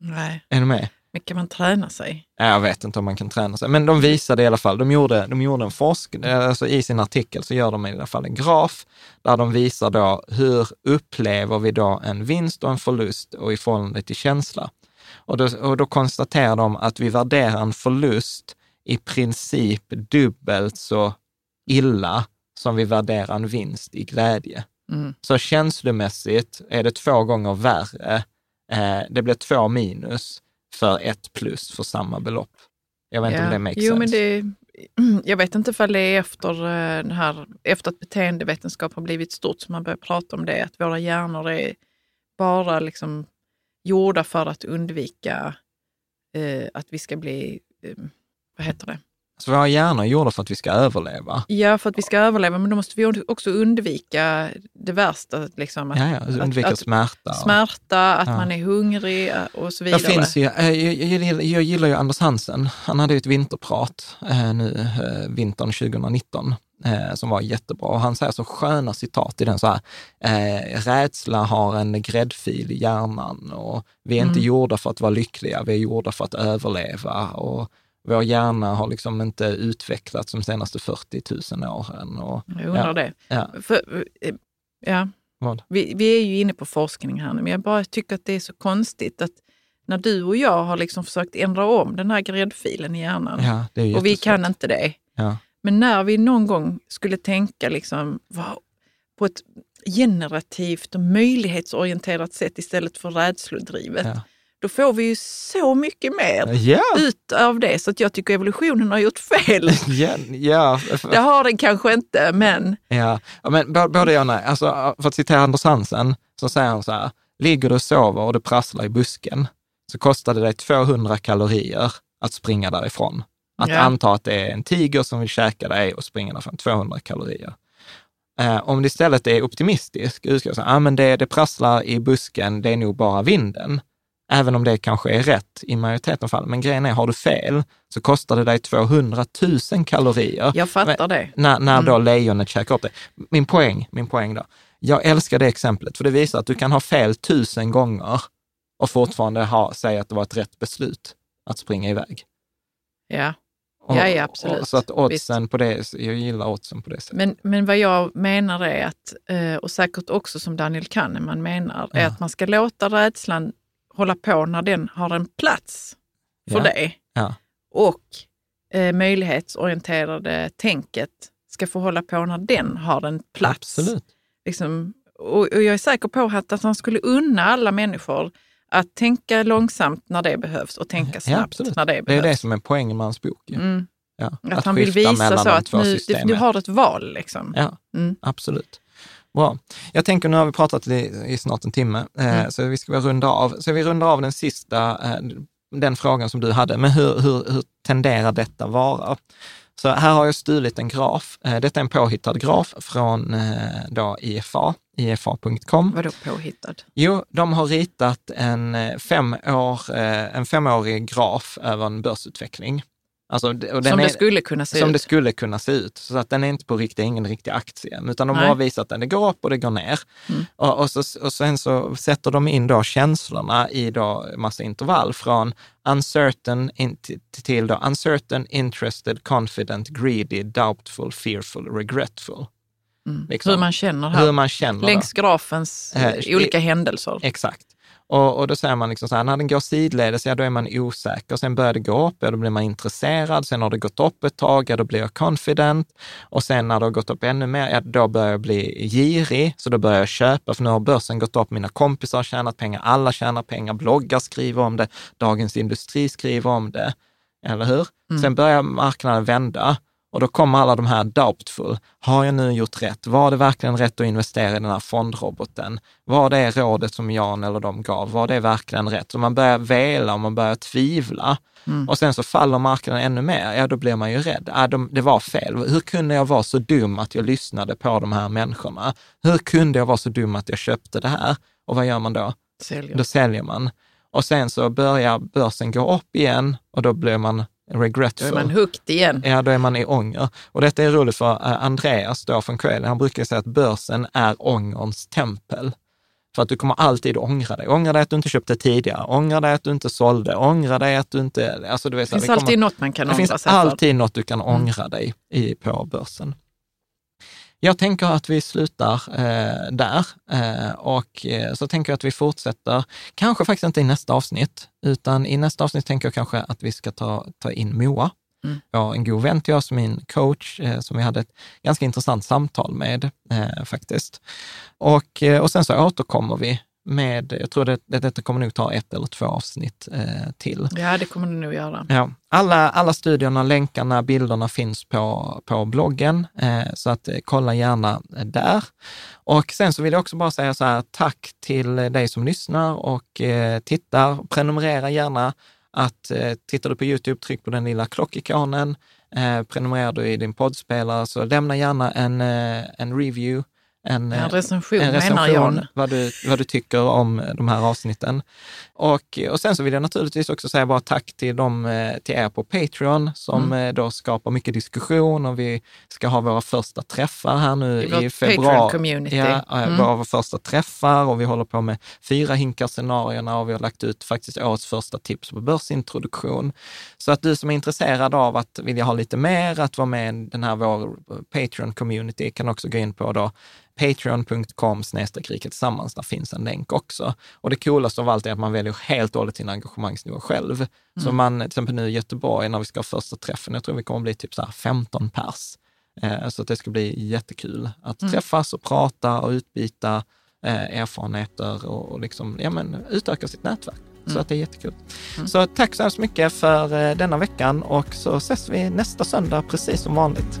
Nej, Är du med? men kan man träna sig? Ja, Jag vet inte om man kan träna sig, men de visade i alla fall, de gjorde, de gjorde en forskning, alltså i sin artikel så gör de i alla fall en graf där de visar då hur upplever vi då en vinst och en förlust och i förhållande till känsla. Och då, och då konstaterar de att vi värderar en förlust i princip dubbelt så illa som vi värderar en vinst i glädje. Mm. Så känslomässigt är det två gånger värre. Eh, det blir två minus för ett plus för samma belopp. Jag vet inte om det makes jo, sense. Men det, jag vet inte ifall det är efter, eh, den här, efter att beteendevetenskap har blivit stort som man börjar prata om det, att våra hjärnor är bara liksom gjorda för att undvika eh, att vi ska bli, eh, vad heter det? Så våra hjärnor är gjorda för att vi ska överleva. Ja, för att vi ska överleva, men då måste vi också undvika det värsta. Liksom, att, Ja, ja, alltså undvika att, smärta. smärta, att Ja. man är hungrig eh, och så Det vidare. finns ju, eh, jag, jag, jag gillar ju Anders Hansen. Han hade ju ett vinterprat eh, nu vintern 2019. eh, som var jättebra. Och han säger så sköna citat i den så här, eh, rädsla har en gräddfil i hjärnan och vi är inte Mm. gjorda för att vara lyckliga, vi är gjorda för att överleva. Och vår hjärna har liksom inte utvecklats de senaste 40 000 åren. Och, Jag undrar Ja. det. ja, För, eh, ja, vi, vi är ju inne på forskning här nu, men jag bara tycker att det är så konstigt att när du och jag har liksom försökt ändra om den här gräddfilen i hjärnan Ja, och vi kan inte det. Ja, Men när vi någon gång skulle tänka liksom, på ett generativt och möjlighetsorienterat sätt istället för rädslodrivet, ja. Då får vi ju så mycket mer Ja, ut av det. Så att jag tycker evolutionen har gjort fel. ja, ja, Det har den kanske inte, men Ja, ja, men både ja och nej. Alltså, för att citera Anders Hansen, så säger han så här, ligger du och sover och det prasslar i busken, så kostar det dig 200 kalorier att springa därifrån. Att Ja. anta att det är en tiger som vill käka dig och springa därifrån, 200 kalorier. Eh, om det istället är optimistisk, du ska säga, ah, men det, det prasslar i busken, det är nog bara vinden. Även om det kanske är rätt i majoriteten av fall. Men grejen är, har du fel så kostar det dig 200 000 kalorier jag fattar det. när, när då lejonet käkar upp det. Min poäng, min poäng då. Jag älskar det exemplet, för det visar att du kan ha fel tusen gånger och fortfarande ha, säga att det var ett rätt beslut att springa iväg. Ja. Och, Ja, ja, absolut. Och så att oddsen på det, jag gillar oddsen på det sättet. Men, men vad jag menar är att, eh, och säkert också som Daniel Kahneman menar, är Ja. att man ska låta rädslan hålla på när den har en plats för Ja. det. Ja. Och eh, möjlighetsorienterade tänket ska få hålla på när den har en plats. Absolut. Liksom, och, och jag är säker på att, att han skulle unna alla människor att tänka långsamt när det behövs och tänka Ja, snabbt absolut. när det Det är behövs. det som är poängen med hans bok. mm. Ja. Att, han vill visa så att nu, du, du har ett val. Liksom. Ja, Mm. absolut. Bra. Jag tänker, nu har vi pratat i, i snart en timme, eh, Mm. så vi ska väl runda av. Så vi rundar av den sista, eh, den frågan som du hade, men hur, hur, hur tenderar detta vara? Så här har jag stulit en graf. Eh, detta är en påhittad graf från eh, då IFA, ifa.com. Vadå påhittad? Jo, de har ritat en, eh, fem år, eh, en femårig graf över en börsutveckling. Alltså, Som är, det skulle kunna se som ut. det skulle kunna se ut. Så att den är inte på riktigt, ingen riktig aktie, utan de Nej. bara visar att den går upp och det går ner. Mm. Och, och, så, och sen så sätter de in då känslorna i då massa intervall från uncertain in, till, då uncertain, interested, confident, greedy, doubtful, fearful, regretful. Mm. liksom. Hur man känner här. Hur man känner. Längs grafens eh, Eh, olika händelser. Exakt. Och, och då säger man liksom så här, när den går sidledes, ja då är man osäker. Sen börjar det gå upp, ja då blir man intresserad. Sen har det gått upp ett tag, ja då blir jag confident. Och sen när det har gått upp ännu mer, ja då börjar jag bli girig. Så då börjar jag köpa, för nu har börsen gått upp, mina kompisar har tjänat pengar, alla tjänar pengar, bloggar skriver om det, Dagens Industri skriver om det. Eller hur? Sen börjar marknaden vända. Och då kommer alla de här doubtful. Har jag nu gjort rätt? Var det verkligen rätt att investera i den här fondroboten? Var det rådet som Jan eller de gav? Var det verkligen rätt? Så man börjar vela och man börjar tvivla. Och sen så faller marknaden ännu mer. Ja, då blir man ju rädd. Ja, de, det var fel. Hur kunde jag vara så dum att jag lyssnade på de här människorna? Hur kunde jag vara så dum att jag köpte det här? Och vad gör man då? Säljer. Då säljer man. Och sen så börjar börsen gå upp igen och då blir man Då regretful. är man hooked igen. Ja, då är man i ånger. Och detta är roligt för eh, Andreas då från Coeli, han brukar säga att börsen är ångerns tempel. För att du kommer alltid ångra dig. Ångra dig att du inte köpte tidigare, ångra dig att du inte sålde, ångra dig att du inte... Alltså du vet, Det finns så här, alltid kommer, något man kan det ångra finns sig för. alltid något du kan ångra dig i, på börsen. Jag tänker att vi slutar eh, där eh, och eh, så tänker jag att vi fortsätter, kanske faktiskt inte i nästa avsnitt, utan i nästa avsnitt tänker jag kanske att vi ska ta, ta in Moa. Mm. Har en god vän till oss, min coach, eh, som vi hade ett ganska intressant samtal med eh, faktiskt. Och, eh, och sen så återkommer vi med, jag tror det, det, detta kommer nog ta ett eller två avsnitt eh, till. Ja, det kommer det nog göra. Ja, alla, alla studierna, länkarna, bilderna finns på, på bloggen, eh, så att eh, kolla gärna eh, där. Och sen så vill jag också bara säga så här, tack till eh, dig som lyssnar och tittar. Prenumerera gärna. Att tittar du på YouTube, tryck på den lilla klockikonen. Prenumererar du i din poddspelare så lämna gärna en, en review en, en recension, en recension. Vad, du, vad du tycker om de här avsnitten. Och, och sen så vill jag naturligtvis också säga bara tack till, dem, eh, till er på Patreon som mm. då skapar mycket diskussion och vi ska ha våra första träffar här nu i, i februari. Ja, mm. våra första träffar och vi håller på med fyra hinkar-scenarierna och vi har lagt ut faktiskt årets första tips på börsintroduktion. Så att du som är intresserad av att vilja ha lite mer, att vara med i den här vår Patreon-community kan också gå in på då patreon.com riket tillsammans, där finns en länk också. Och det coolaste av allt är att man väljer helt och hållet sin engagemangsnivå själv. Mm. Så man, till exempel nu i Göteborg när vi ska ha första träffen, jag tror vi kommer bli typ så 15 pers. Eh, så att det ska bli jättekul att mm. träffas och prata och utbyta eh, erfarenheter och, och liksom, ja, men, utöka sitt nätverk. Så mm. att det är jättekul. Mm. Så tack så hemskt mycket för eh, denna veckan och så ses vi nästa söndag precis som vanligt.